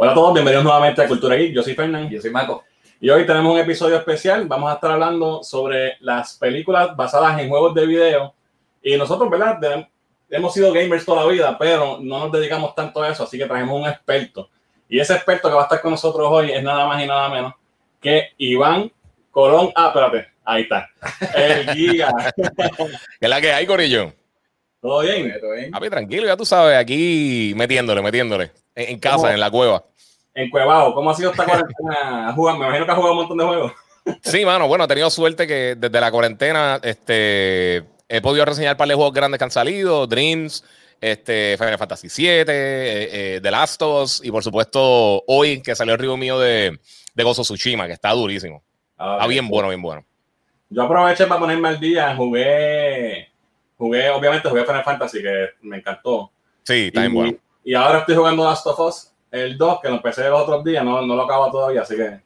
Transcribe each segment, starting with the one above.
Hola a todos, bienvenidos nuevamente a Cultura Geek. Yo soy Fernán. Yo soy Marco. Y hoy tenemos un episodio especial. Vamos a estar hablando sobre las películas basadas en juegos de video. Y nosotros, ¿verdad? De- hemos sido gamers toda la vida, pero no nos dedicamos tanto a eso, así que trajimos un experto. Y ese experto que va a estar con nosotros hoy es nada más y nada menos que Iván Colón. Ah, espérate, ahí está. El Giga. ¿Qué es la que hay, Corillo? ¿Todo bien? ¿Todo bien? Papi, tranquilo, ya tú sabes, aquí metiéndole, metiéndole. En, en casa, ¿Cómo? en la cueva. En Cuevao, ¿cómo ha sido esta cuarentena? Jugando? Me imagino que has jugado un montón de juegos. Sí, mano, bueno, he tenido suerte que desde la cuarentena este, he podido reseñar un par de juegos grandes que han salido: Dreams, este, Final Fantasy VII, eh, eh, The Last of Us, y por supuesto, hoy que salió el review mío de, de Gozo Tsushima, que está durísimo. Está bien bueno, bien bueno. Yo aproveché para ponerme al día, jugué, jugué, obviamente jugué Final Fantasy, que me encantó. Sí, está bien y, bueno. y ahora estoy jugando Last of Us, el 2, que lo empecé los otros días, no, no lo acabo todavía, así que...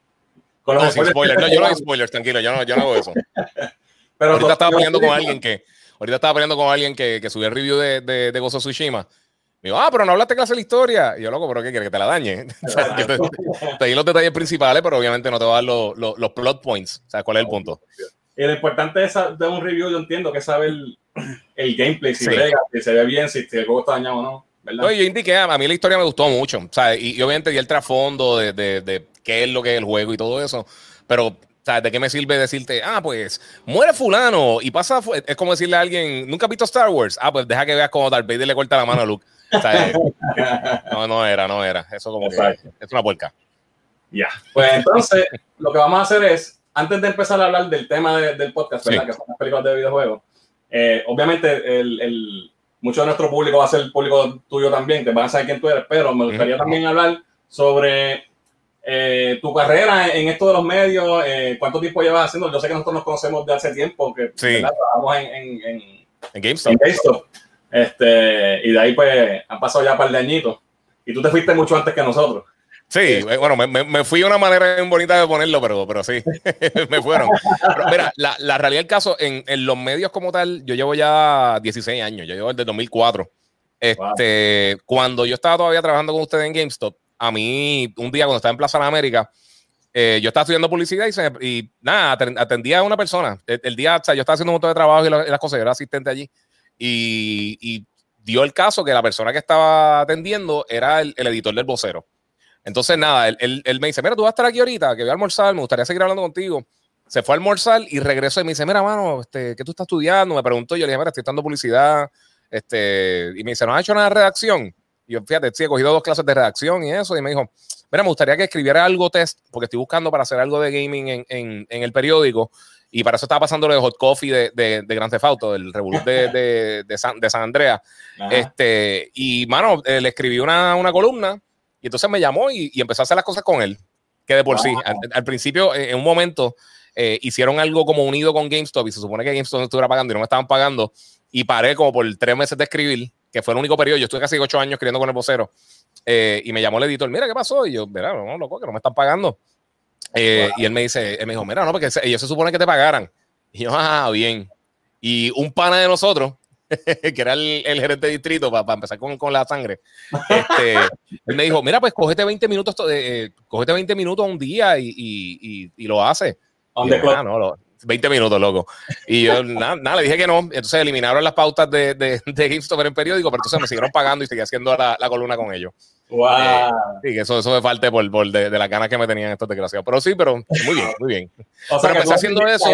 Con los No, sin spoilers- spoilers. No, yo no hago spoilers, tranquilo, yo no, yo no hago eso. Pero ahorita estaba peleando con alguien que ahorita estaba peleando con alguien que, que subió el review de, de, de Gozo Tsushima. Me dijo, ah, pero no hablaste clase de la historia. Y yo, loco, ¿pero qué quieres? Que te la dañe. O sea, yo te, te di los detalles principales, pero obviamente no te voy a dar los, los, los plot points. O sea, ¿cuál es el punto? Y lo importante es de un review, yo entiendo que saber el, el gameplay, si Sí. si se ve bien, si el juego está dañado o no, ¿verdad? No, yo indiqué, a mí la historia me gustó mucho. O sea, y, y obviamente di el trasfondo de, de, de qué es lo que es el juego y todo eso. Pero, o sea, ¿de qué me sirve decirte, ah, pues muere fulano y pasa, es como decirle a alguien, ¿nunca has visto Star Wars? Ah, pues deja que veas cómo Darth Vader le corta la mano a Luke. O sea, no, no era, no era. Eso como que es una puerca. Ya. Pues entonces, lo que vamos a hacer es, antes de empezar a hablar del tema de- del podcast, ¿verdad? Sí. Que son las películas de videojuegos, eh, obviamente el, el- mucho de nuestro público va a ser el público tuyo también, que van a saber quién tú eres, pero me gustaría también hablar sobre eh, tu carrera en esto de los medios, eh, cuánto tiempo llevas haciendo. Yo sé que nosotros nos conocemos de hace tiempo, que Sí. trabajamos en, en, en, En GameStop. en GameStop. Este, y de ahí pues han pasado ya un par de añitos. Y tú te fuiste mucho antes que nosotros. Sí, eh, bueno, me, me- fui de una manera bien bonita de ponerlo, pero, pero sí, me fueron. Pero mira, la, la realidad del caso, en, en los medios como tal, yo llevo ya 16 años, yo llevo desde 2004. Este, Cuando yo estaba todavía trabajando con ustedes en GameStop, a mí, un día cuando estaba en Plaza de América, eh, yo estaba estudiando publicidad y, se y nada, aten- atendía a una persona. El, el día, o sea, yo estaba haciendo un montón de trabajo y, la- y las cosas, yo era asistente allí. Y, y dio el caso que la persona que estaba atendiendo era el, el editor del vocero. Entonces, nada, él, él- él me dice, mira, tú vas a estar aquí ahorita, que voy a almorzar, me gustaría seguir hablando contigo. Se fue a almorzar y regresó y me dice, mira, mano, este, ¿qué tú estás estudiando? Me preguntó, yo le dije, mira, estoy estudiando publicidad. Este, y me dice, ¿no has hecho nada de redacción? Y yo, fíjate, sí, he cogido dos clases de redacción y eso. Y me dijo, mira, me gustaría que escribiera algo test, porque estoy buscando para hacer algo de gaming en, en- en el periódico. Y para eso estaba pasando lo de Hot Coffee de, de, de Grand Theft Auto, del Revolut de, de, de San, de San Andreas. Ajá. Este, y mano, eh, le escribí una, una columna y entonces me llamó y, y empecé a hacer las cosas con él. Que de por Wow. sí, al, al principio, eh, en un momento, eh, hicieron algo como unido con GameStop y se supone que GameStop no estuviera pagando y no me estaban pagando. Y paré como por tres meses de escribir, que fue el único periodo. Yo estuve casi ocho años escribiendo con el vocero. eh, y me llamó el editor, mira, ¿qué pasó? Y yo, mira, no, loco, que no me están pagando. Eh, Y él me dice, él me dijo, mira, no, porque ellos se supone que te pagaran. Y yo, ah, bien. Y un pana de nosotros, que era el, el gerente de distrito, para empezar con, con la sangre, este, él me dijo, mira, pues cógete 20 minutos, to- eh, eh, cógete 20 minutos un día y, y, y, y lo hace. Y yo. "Ah, no, lo- 20 minutos, loco. Y yo, nada, nada, le dije que no. Entonces eliminaron las pautas de, de, de GameStop en el periódico, pero entonces me siguieron pagando y seguí haciendo la, la columna con ellos. Wow. Sí, que eso, eso me falta por, por de, de las ganas que me tenían estos desgraciados. Pero sí, pero muy bien, muy bien. o pero que empecé haciendo eso.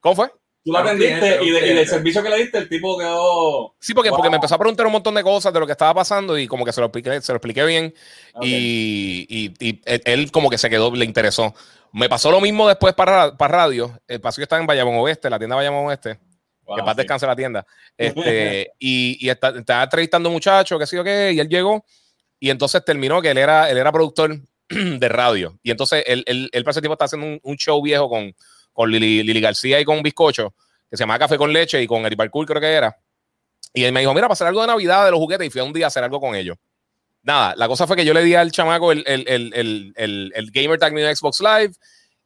¿Cómo fue? Tú era un y, de- y del servicio que le diste, el tipo quedó. Sí, porque, porque Wow. me empezó a preguntar un montón de cosas de lo que estaba pasando y como que se lo expliqué, se lo expliqué bien Ok. y, y- y él- como que se quedó, le interesó. Me pasó lo mismo después para, para radio. El pasillo estaba en Bayamón Oeste, la tienda Bayamón Oeste. Wow, que paz sí. descanse la tienda. Este, y, y está- estaba entrevistando a un muchacho, que sé yo qué, y él llegó, y entonces terminó que él era, él era productor de radio. Y entonces él, él, él para ese tiempo está haciendo un, un show viejo con, con Lili, Lili García y con Bizcocho, que se llama Café con Leche, y con Eric Parkour creo que era. Y él me dijo, mira, para hacer algo de Navidad de los juguetes, y fui a un día a hacer algo con ellos. Nada, la cosa fue que yo le di al chamaco el, el, el, el, el, gamer tag de Xbox Live,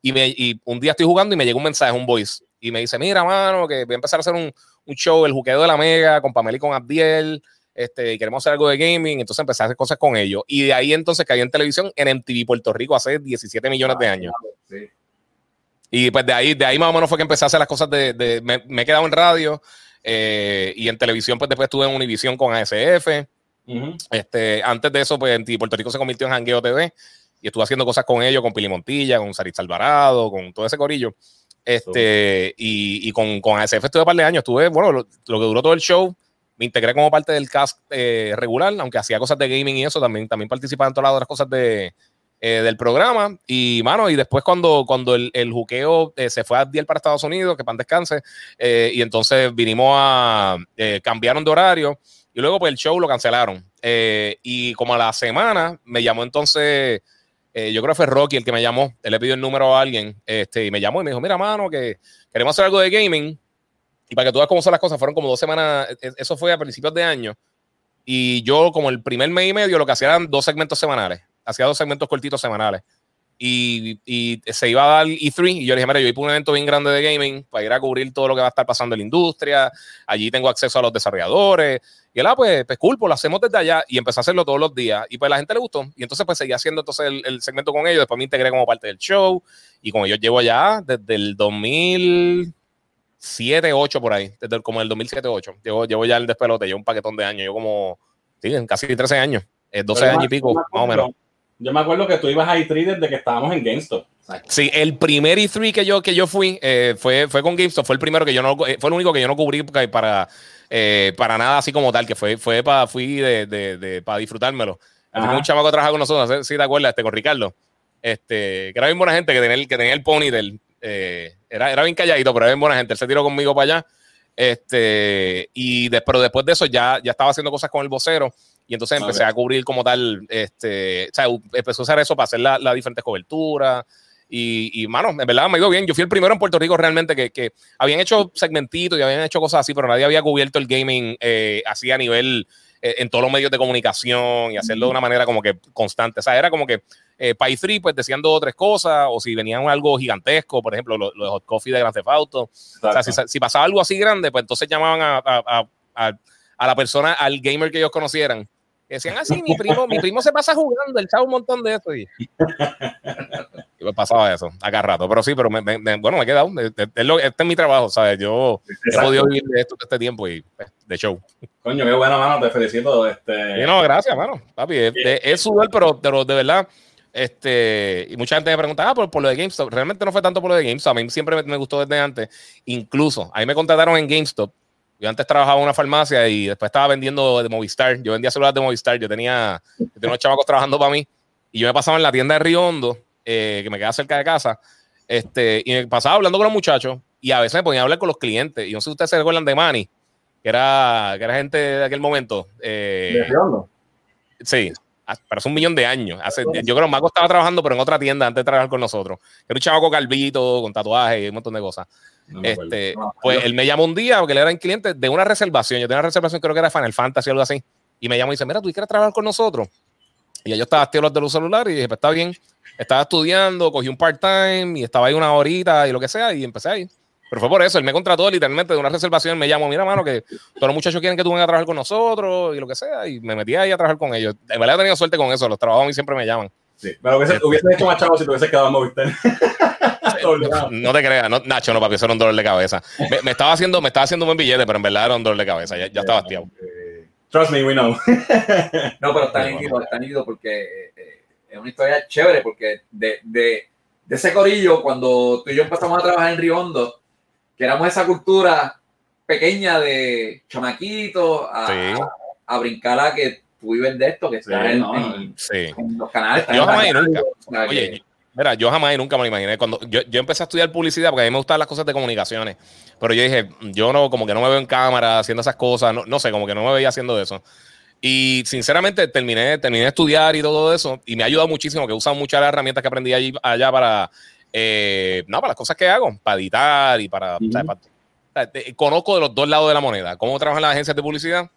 y, me, y un día estoy jugando y me llega un mensaje, un voice, y me dice, mira, mano, que voy a empezar a hacer un, un show, el juqueo de la Mega, con Pamela y con Abdiel, este, y queremos hacer algo de gaming, entonces empecé a hacer cosas con ellos. Y de ahí entonces caí en televisión en MTV Puerto Rico hace 17 millones de años. Y pues de ahí, de ahí más o menos fue que empecé a hacer las cosas de, me, he quedado en radio eh, y en televisión pues después estuve en Univision con ASF. este, antes de eso pues MTV Puerto Rico se convirtió en Hangueo TV y estuve haciendo cosas con ellos, con Pili Montilla, con Sarit Alvarado, con todo ese corillo. Este, y, y, con, con ASF estuve un par de años, estuve, bueno, lo, que duró todo el show, me integré como parte del cast eh, regular, aunque hacía cosas de gaming y eso, también, también participaba en todas las otras cosas de, eh, del programa. Y, mano, y después cuando, cuando el, el juqueo eh, se fue a Diel para Estados Unidos, que pan descanse, y entonces vinimos a, cambiaron de horario, y luego pues el show lo cancelaron. y como a la semana me llamó entonces eh, yo creo que fue Rocky el que me llamó. Él le pidió el número a alguien este, y me llamó y me dijo: Mira, mano, que queremos hacer algo de gaming. Y para que tú veas cómo son las cosas, fueron como dos semanas. E, e, eso fue a principios de año. Y yo, como el primer mes y medio, lo que hacía eran dos segmentos semanales. Hacía dos segmentos cortitos semanales. Y, y, se iba a dar E3 y yo le dije, mira, yo voy por un evento bien grande de gaming para ir a cubrir todo lo que va a estar pasando en la industria, allí tengo acceso a los desarrolladores, y él, ah, pues, pues cool, pues lo hacemos desde allá y empecé a hacerlo todos los días. Y pues la gente le gustó. Y entonces pues seguí haciendo entonces el, segmento con ellos, después me integré como parte del show. Y como yo llevo allá desde el 2007, 8 por ahí, desde como el 2007, 8, llevo, llevo ya el despelote, llevo un paquetón de años, yo como, sí, casi 13 años, 12 años y pico, más o menos. Yo me acuerdo que tú ibas a E3 desde que estábamos en GameStop. Sí, el primer E3 que yo, que yo fui eh, fue, fue con GameStop, fue el primero que yo no, eh, fue el único que yo no cubrí para, eh, para nada así como tal, que fue, fue para, fui de, de, para disfrutármelo. Un chamaco que trabaja con nosotros, si te acuerdas, este, con Ricardo, este, que era bien buena gente, que tenía el, que tenía el pony del, era, era bien calladito, pero era bien buena gente, él se tiró conmigo para allá, este, y pero después de eso ya, ya estaba haciendo cosas con el vocero, y entonces empecé a cubrir como tal, este, o sea, empezó a hacer eso para hacer las la diferentes coberturas. Y, y, mano, en verdad me ido bien. Yo fui el primero en Puerto Rico realmente que, que habían hecho segmentitos y habían hecho cosas así, pero nadie había cubierto el gaming eh, así a nivel eh, en todos los medios de comunicación y hacerlo de una manera como que constante. O sea, era como que eh, Pay 3, pues decían dos o tres cosas, o si venían algo gigantesco, por ejemplo, lo, de Hot Coffee de Grand Theft Auto. O sea, si, pasaba algo así grande, pues entonces llamaban a, a, a, a la persona, al gamer que ellos conocieran decían así, ah, mi primo, mi primo se pasa jugando, él sabe un montón de eso. Y, y me pasaba eso, acá rato. Pero sí, pero me, bueno, me he quedado. Este, es mi trabajo, ¿sabes? Yo he podido vivir de esto este tiempo y pues, de show. Coño, qué buena mano, te felicito. Este... no, gracias, mano. Papi, es, es, sudor, pero, pero de verdad. Este, y mucha gente me pregunta, ah, por, por, lo de GameStop. Realmente no fue tanto por lo de GameStop. A mí siempre me, me gustó desde antes. Incluso, ahí me contrataron en GameStop yo antes trabajaba en una farmacia y después estaba vendiendo de Movistar. Yo vendía celulares de Movistar. Yo tenía, tenía unos chavacos trabajando para mí. Y yo me pasaba en la tienda de Río Hondo, eh, que me queda cerca de casa. Este, y me pasaba hablando con los muchachos. Y a veces me ponía a hablar con los clientes. Y no sé si ustedes se recuerdan de Manny, que era, que era gente de aquel momento. Eh, ¿De Río Hondo? Sí, pero hace un millón de años. Hace, yo creo que Maco estaba trabajando, pero en otra tienda antes de trabajar con nosotros. Era un chavaco calvito, con tatuajes y un montón de cosas este, pues él me llamó un día porque él era un cliente de una reservación. Yo tenía una reservación, creo que era Final Fantasy o algo así. Y me llamó y dice: Mira, tú quieres trabajar con nosotros. Y yo estaba activo de los celulares y dije: Pues está bien. Estaba estudiando, cogí un part-time y estaba ahí una horita y lo que sea. Y empecé ahí. Pero fue por eso, él me contrató literalmente de una reservación, me llamó, mira, mano, que todos los muchachos quieren que tú vengas a trabajar con nosotros y lo que sea, y me metí ahí a trabajar con ellos. En verdad he tenido suerte con eso, los trabajos a mí siempre me llaman. Sí, pero hubiese, este, hubiese hecho más chavo si te hubiese quedado en Movistar. no, te creas, Nacho, no, papi, eso era un dolor de cabeza. Me, estaba haciendo, me estaba haciendo un buen billete, pero en verdad era un dolor de cabeza. Ya, ya estaba hastiado. Trust me, we know. no, pero está nítido, está nítido porque eh, es una historia chévere, porque de, de, de, ese corillo, cuando tú y yo empezamos a trabajar en Río Hondo, que éramos esa cultura pequeña de chamaquitos a, a, brincar a que tú vives de esto, que está en, los canales. Yo jamás nunca. Oye, Mira, yo jamás y nunca me lo imaginé. Cuando yo, yo, empecé a estudiar publicidad, porque a mí me gustan las cosas de comunicaciones, pero yo dije, yo no, como que no me veo en cámara haciendo esas cosas, no, no sé, como que no me veía haciendo eso. Y sinceramente terminé, terminé de estudiar y todo eso, y me ha ayudado muchísimo, que he usado muchas las herramientas que aprendí allí, allá para, eh, no, para las cosas que hago, para editar y para, conozco de los dos lados de la moneda, cómo trabajan las agencias de publicidad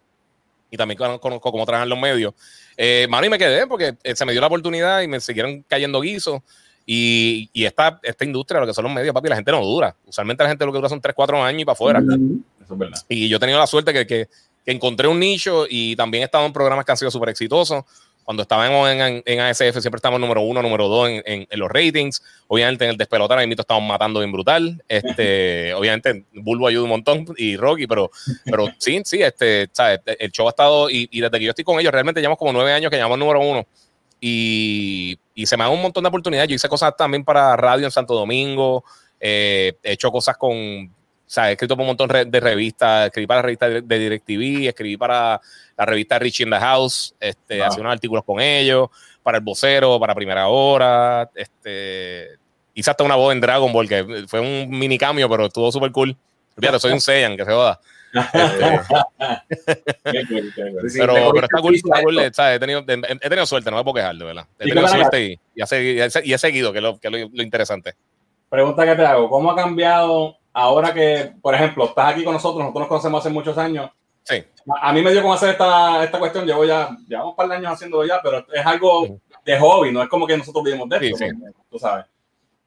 y también conozco cómo trabajan los medios. Eh, mano, y me quedé porque eh, se me dio la oportunidad y me siguieron cayendo guisos. Y, y esta, esta industria, lo que son los medios, papi, la gente no dura. Usualmente la gente lo que dura son 3, 4 años y para afuera. Eso es verdad. Y yo he tenido la suerte que, que, que encontré un nicho y también he estado en programas que han sido súper exitosos. Cuando estábamos en, en, ASF siempre estábamos número uno, número dos en, en, los ratings. Obviamente en el despelotar ahí estamos matando bien brutal. Este, obviamente Bulbo ayuda un montón y Rocky, pero, pero sí, sí, este, ¿sabes? el show ha estado y, y, desde que yo estoy con ellos realmente llevamos como nueve años que llevamos número uno. Y, y, se me dan un montón de oportunidades. Yo hice cosas también para radio en Santo Domingo. Eh, he hecho cosas con o sea, he escrito por un montón de revistas, escribí para la revista de DirecTV, escribí para la revista Rich in the House, este, wow. unos artículos con ellos, para El Vocero, para Primera Hora, este, hice hasta una voz en Dragon Ball, que fue un mini cambio, pero estuvo súper cool. Fíjate, soy un Saiyan, que se joda. Este, pero, pero está cool, está cool he, tenido, he, tenido, suerte, no me puedo quejar, de verdad. He tenido suerte y, y, he, y, he, seguido, que es lo, que lo, lo interesante. Pregunta que te hago, ¿cómo ha cambiado ahora que, por ejemplo, estás aquí con nosotros, nosotros nos conocemos hace muchos años. Sí. A mí me dio como hacer esta, esta cuestión, llevo ya, llevamos un par de años haciéndolo ya, pero es algo de hobby, no es como que nosotros vivimos de esto, sí, sí. tú sabes.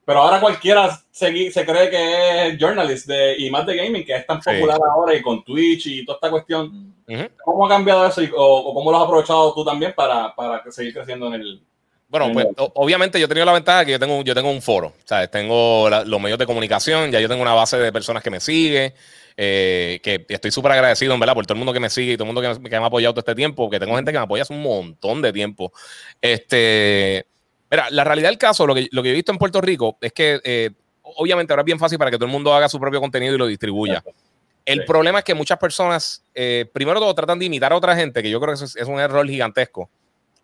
Pero ahora cualquiera se, se cree que es journalist de, y más de gaming, que es tan popular ahora y con Twitch y toda esta cuestión. Uh -huh. ¿Cómo ha cambiado eso y, o, o, cómo lo has aprovechado tú también para, para seguir creciendo en el, bueno, pues obviamente yo he tenido la ventaja que yo tengo, yo tengo un foro, ¿sabes? Tengo la, los medios de comunicación, ya yo tengo una base de personas que me sigue, eh, que estoy súper agradecido, en verdad, por todo el mundo que me sigue y todo el mundo que me, que me, ha apoyado todo este tiempo, que tengo gente que me apoya hace un montón de tiempo. Este, mira, la realidad del caso, lo que, lo que he visto en Puerto Rico es que eh, obviamente ahora es bien fácil para que todo el mundo haga su propio contenido y lo distribuya. El sí. problema es que muchas personas, eh, primero todo, tratan de imitar a otra gente, que yo creo que es, es un error gigantesco.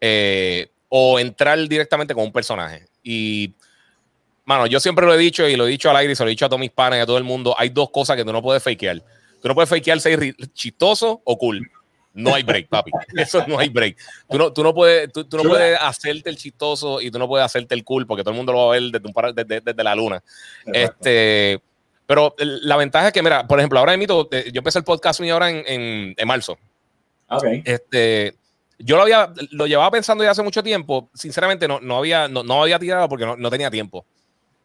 Eh, o entrar directamente con un personaje. Y, mano, yo siempre lo he dicho y lo he dicho al aire y se lo he dicho a todos mis panes y a todo el mundo. Hay dos cosas que tú no puedes fakear. Tú no puedes fakear ser chistoso o cool. No hay break, papi. Eso no hay break. Tú no, tú no, puedes, tú, tú no puedes hacerte el chistoso y tú no puedes hacerte el cool porque todo el mundo lo va a ver desde, un, desde, desde la luna. Exacto. Este, pero la ventaja es que, mira, por ejemplo, ahora emito, yo empecé el podcast mío ahora en, en, en marzo. Okay. Este, yo lo había, lo llevaba pensando ya hace mucho tiempo. Sinceramente, no, no había, no, no había tirado porque no, no, tenía tiempo.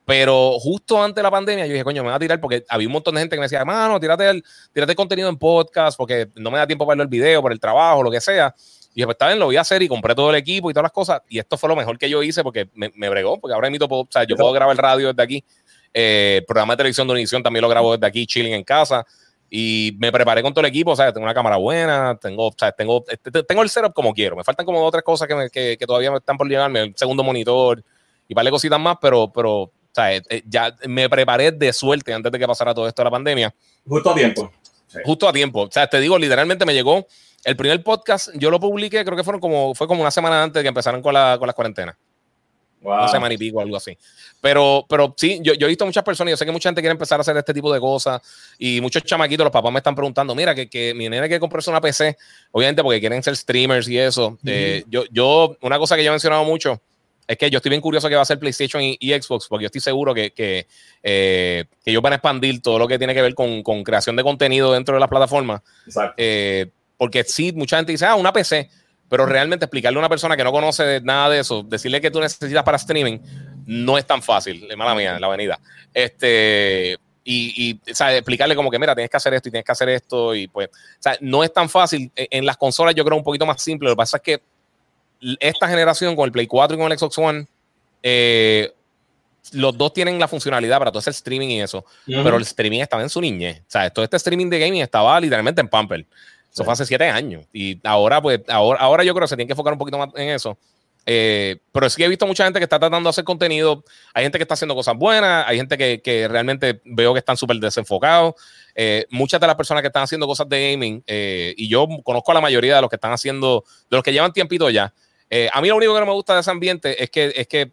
Pero justo antes de la pandemia, yo dije, coño, me voy a tirar porque había un montón de gente que me decía, hermano, tírate el, tírate el contenido en podcast porque no me da tiempo para ver el video, por el trabajo, lo que sea. Y dije, pues está bien, lo voy a hacer y compré todo el equipo y todas las cosas. Y esto fue lo mejor que yo hice porque me, me bregó, porque ahora emito, o sea, yo puedo grabar radio desde aquí. Eh, programa de televisión de Univision también lo grabo desde aquí, chilling en casa. Y me preparé con todo el equipo, o sea, tengo una cámara buena, tengo, o sea, tengo, tengo el setup como quiero. Me faltan como otras cosas que, me, que, que todavía me están por llegarme, el segundo monitor y vale cositas más, pero, pero o sea, eh, ya me preparé de suerte antes de que pasara todo esto de la pandemia. Justo a tiempo. Sí. Justo a tiempo. O sea, te digo, literalmente me llegó el primer podcast, yo lo publiqué, creo que fueron como, fue como una semana antes de que empezaran con, la, con las cuarentenas. Wow. Una semana y pico, algo así. Pero, pero sí, yo, yo, he visto muchas personas, yo sé que mucha gente quiere empezar a hacer este tipo de cosas y muchos chamaquitos, los papás me están preguntando, mira, que, que mi nena quiere comprarse una PC, obviamente porque quieren ser streamers y eso. Mm -hmm. eh, yo, yo, una cosa que yo he mencionado mucho es que yo estoy bien curioso que va a ser PlayStation y, y Xbox, porque yo estoy seguro que, que, eh, que, ellos van a expandir todo lo que tiene que ver con, con creación de contenido dentro de las plataformas. Eh, porque sí, mucha gente dice, ah, una PC pero realmente explicarle a una persona que no conoce nada de eso, decirle que tú necesitas para streaming, no es tan fácil, mala mía, en la avenida. Este, y, y o sea, explicarle como que, mira, tienes que hacer esto y tienes que hacer esto, y pues, o sea, no es tan fácil. En las consolas yo creo un poquito más simple, lo que pasa es que esta generación con el Play 4 y con el Xbox One, eh, los dos tienen la funcionalidad para todo ese streaming y eso, uh -huh. pero el streaming estaba en su niñez. O sea, todo este streaming de gaming estaba literalmente en Pamper. Eso fue hace siete años. Y ahora, pues, ahora, ahora yo creo que se tiene que enfocar un poquito más en eso. Eh, pero sí he visto mucha gente que está tratando de hacer contenido. Hay gente que está haciendo cosas buenas, hay gente que, que realmente veo que están súper desenfocados. Eh, muchas de las personas que están haciendo cosas de gaming, eh, y yo conozco a la mayoría de los que están haciendo, de los que llevan tiempito ya. Eh, a mí lo único que no me gusta de ese ambiente es que, es que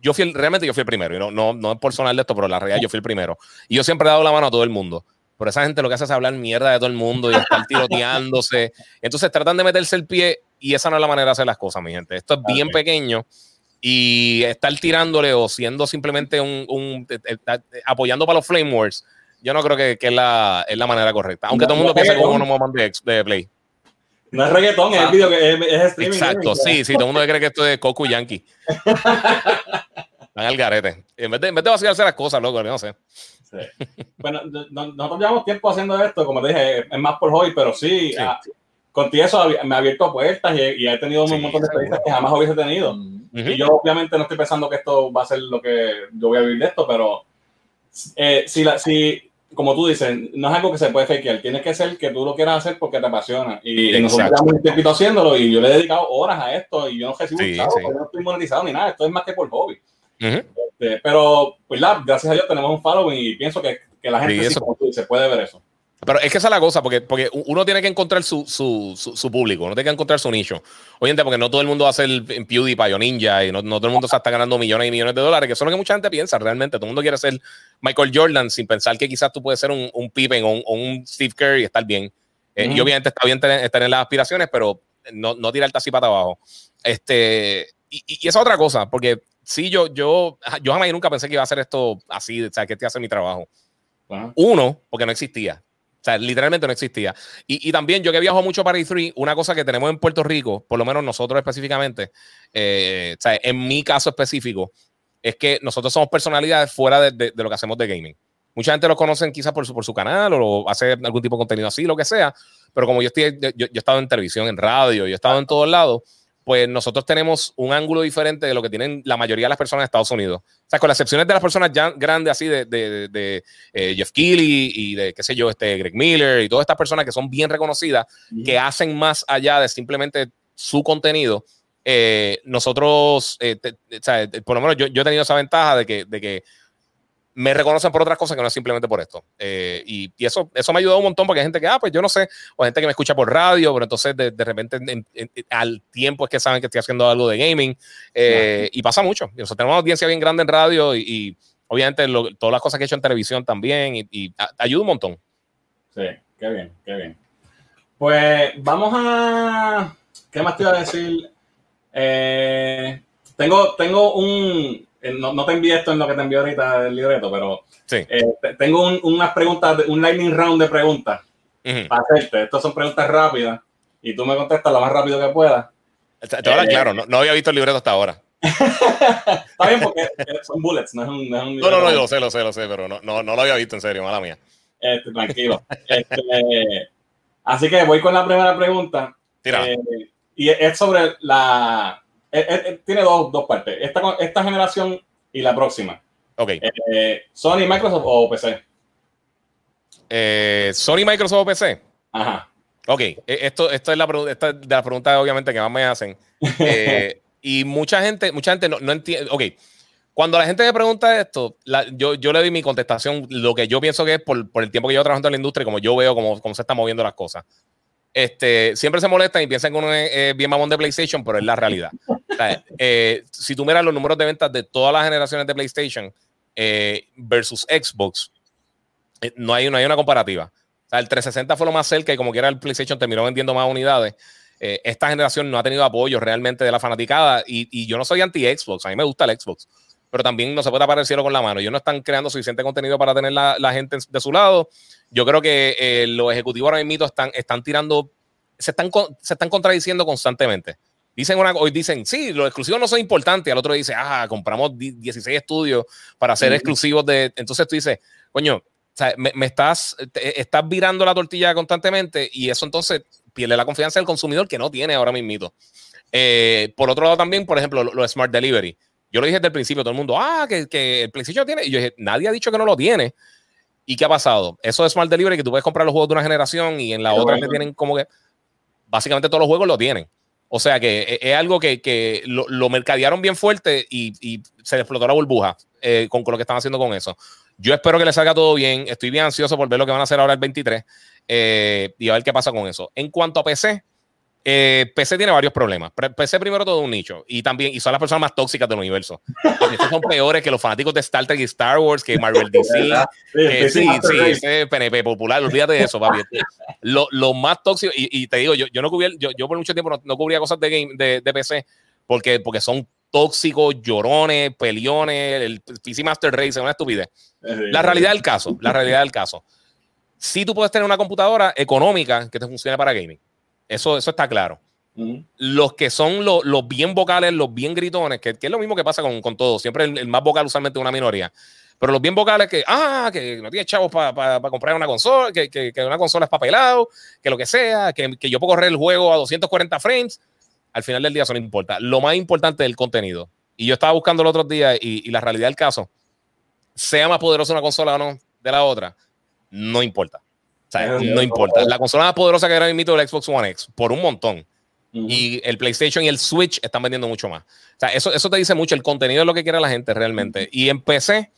yo fui, realmente yo fui el primero, y no, no, no es por sonar de esto, pero la realidad yo fui el primero. Y yo siempre he dado la mano a todo el mundo. Pero esa gente lo que hace es hablar mierda de todo el mundo y estar tiroteándose. Entonces tratan de meterse el pie y esa no es la manera de hacer las cosas, mi gente. Esto es bien okay. pequeño y estar tirándole o siendo simplemente un, un, apoyando para los Flame Wars, yo no creo que, que es, la, es, la, manera correcta. Aunque no, todo el mundo no piensa como uno de, de Play. No es reggaetón, ah, es video que es, es streaming. Exacto, sí, sí, todo el mundo cree que esto es Coco Yankee. Van al garete. En vez de, en vez de vacilarse las cosas, loco, no sé. Bueno, nosotros llevamos tiempo haciendo esto, como te dije, es más por hoy, pero sí, ah, contigo eso me ha abierto puertas y, he tenido un montón de experiencias que jamás hubiese tenido. Y yo obviamente no estoy pensando que esto va a ser lo que yo voy a vivir de esto, pero eh, si, la, si, como tú dices, no es algo que se puede fakear, tiene que ser que tú lo quieras hacer porque te apasiona. Y, nosotros llevamos un tiempito haciéndolo y yo le he dedicado horas a esto y yo no recibo un chavo, no estoy monetizado ni nada, esto es más que por hobby. Este, pero, pues, la, gracias a Dios tenemos un following y pienso que, que la gente sí, se puede ver eso. Pero es que esa es la cosa, porque, porque uno tiene que encontrar su, su, su, público, uno tiene que encontrar su nicho. Oye, porque no todo el mundo hace el PewDiePie o Ninja y no, no todo el mundo se está ganando millones y millones de dólares, que eso es lo que mucha gente piensa realmente. Todo el mundo quiere ser Michael Jordan sin pensar que quizás tú puedes ser un, un Pippen o un, Steve Kerr y estar bien. Eh, y obviamente está bien tener, estar en las aspiraciones, pero no, no tirarte así para abajo. Este, y, y, esa otra cosa, porque sí, yo, yo, yo jamás y nunca pensé que iba a hacer esto así, o sea, que este hace mi trabajo. Uno, porque no existía. O sea, literalmente no existía. Y, y, también yo que viajo mucho para E3, una cosa que tenemos en Puerto Rico, por lo menos nosotros específicamente, eh, o sea, en mi caso específico, es que nosotros somos personalidades fuera de, de, lo que hacemos de gaming. Mucha gente lo conocen quizás por su, por su canal o hace algún tipo de contenido así, lo que sea, pero como yo, estoy, yo, yo he estado en televisión, en radio, yo he estado en todos lados, pues nosotros tenemos un ángulo diferente de lo que tienen la mayoría de las personas de Estados Unidos. O sea, con las excepciones de las personas ya grandes así de, de, eh, Jeff Keighley y de, qué sé yo, este Greg Miller y todas estas personas que son bien reconocidas, que hacen más allá de simplemente su contenido. Eh, nosotros, eh, o sea, por lo menos yo, yo, he tenido esa ventaja de que, de que me reconocen por otras cosas que no es simplemente por esto. Eh, y, y, eso, eso me ha ayudado un montón porque hay gente que, ah, pues yo no sé, o gente que me escucha por radio, pero entonces de, de repente al tiempo es que saben que estoy haciendo algo de gaming eh, y pasa mucho. Nosotros tenemos una audiencia bien grande en radio y, obviamente todas las cosas que he hecho en televisión también y, ayuda un montón. Sí, qué bien, qué bien. Pues vamos a... ¿Qué más te iba a decir? Eh, tengo, tengo un, no, no, te envié esto en lo que te envió ahorita el libreto, pero eh, tengo unas preguntas, un lightning round de preguntas para hacerte. Estas son preguntas rápidas y tú me contestas lo más rápido que puedas. Te eh, claro, no, había visto el libreto hasta ahora. Está bien porque son bullets, no es un, no, no, no, yo lo sé, lo sé, lo sé, pero no, no, no lo había visto en serio, mala mía. Este, tranquilo. Este, así que voy con la primera pregunta. y es sobre la, eh, eh, eh, tiene dos, dos, partes. Esta, esta generación y la próxima. Ok. Sony, Microsoft o PC. Sony, Microsoft o PC. Ajá. Ok, esto, esto es la, esta de las preguntas obviamente que más me hacen. y mucha gente, mucha gente no, no, entiende. Ok, cuando la gente me pregunta esto, yo, yo le doy mi contestación, lo que yo pienso que es por, por el tiempo que yo trabajando en la industria, como yo veo cómo, cómo se están moviendo las cosas este, siempre se molestan y piensan que uno es bien mamón de PlayStation, pero es la realidad. Eh, si tú miras los números de ventas de todas las generaciones de PlayStation eh, versus Xbox, eh, no, hay, una comparativa. el 360 fue lo más cerca y como quiera el PlayStation terminó vendiendo más unidades. esta generación no ha tenido apoyo realmente de la fanaticada y, yo no soy anti-Xbox, a mí me gusta el Xbox pero también no se puede tapar el cielo con la mano. Ellos no están creando suficiente contenido para tener la, gente de su lado. Yo creo que los ejecutivos ahora mismo están, tirando, se están contradiciendo constantemente. Dicen una, hoy dicen, sí, los exclusivos no son importantes. Al otro dice, ah, compramos 16 estudios para hacer exclusivos de. Entonces tú dices, coño, me, estás, estás virando la tortilla constantemente y eso entonces pierde la confianza del consumidor que no tiene ahora mismo. Eh, por otro lado, también, por ejemplo, los Smart Delivery. Yo lo dije desde el principio, todo el mundo, ah, que, que el PlayStation tiene. Y yo dije, nadie ha dicho que no lo tiene. ¿Y qué ha pasado? Eso es Smart Delivery, que tú puedes comprar los juegos de una generación y en la otra que tienen como que. Básicamente todos los juegos lo tienen. O sea que e, es, algo que, que lo, lo, mercadearon bien fuerte y, y se explotó la burbuja eh, con, con, lo que están haciendo con eso. Yo espero que le salga todo bien. Estoy bien ansioso por ver lo que van a hacer ahora el 23 eh, y a ver qué pasa con eso. En cuanto a PC, eh, PC tiene varios problemas. PC primero todo un nicho y también y son las personas más tóxicas del universo. Estos son peores que los fanáticos de Star Trek y Star Wars, que Marvel DC. que, sí, sí, ese PNP popular, olvídate de eso, papi. Lo, lo más tóxico, y, y, te digo, yo, yo no cubría, yo, yo por mucho tiempo no, no, cubría cosas de, game, de, de PC porque, porque son tóxicos, llorones, peliones, el PC Master Race, es una estupidez. La realidad del caso, la realidad del caso. Si tú puedes tener una computadora económica que te funcione para gaming eso, eso está claro. Los que son los, bien vocales, los bien gritones, que, es lo mismo que pasa con, con todo. Siempre el, más vocal usualmente es una minoría. Pero los bien vocales que, ah, que no tienes chavos para comprar una consola, que, que, una consola es papelado, que lo que sea, que, yo puedo correr el juego a 240 frames, al final del día eso no importa. Lo más importante es el contenido. Y yo estaba buscando el otro día y, y la realidad del caso, sea más poderosa una consola o no de la otra, no importa. O sea, no importa. La consola más poderosa que era el mito del Xbox One X, por un montón. Y el PlayStation y el Switch están vendiendo mucho más. O sea, eso, eso te dice mucho. El contenido de lo que quiere la gente realmente. Y en PC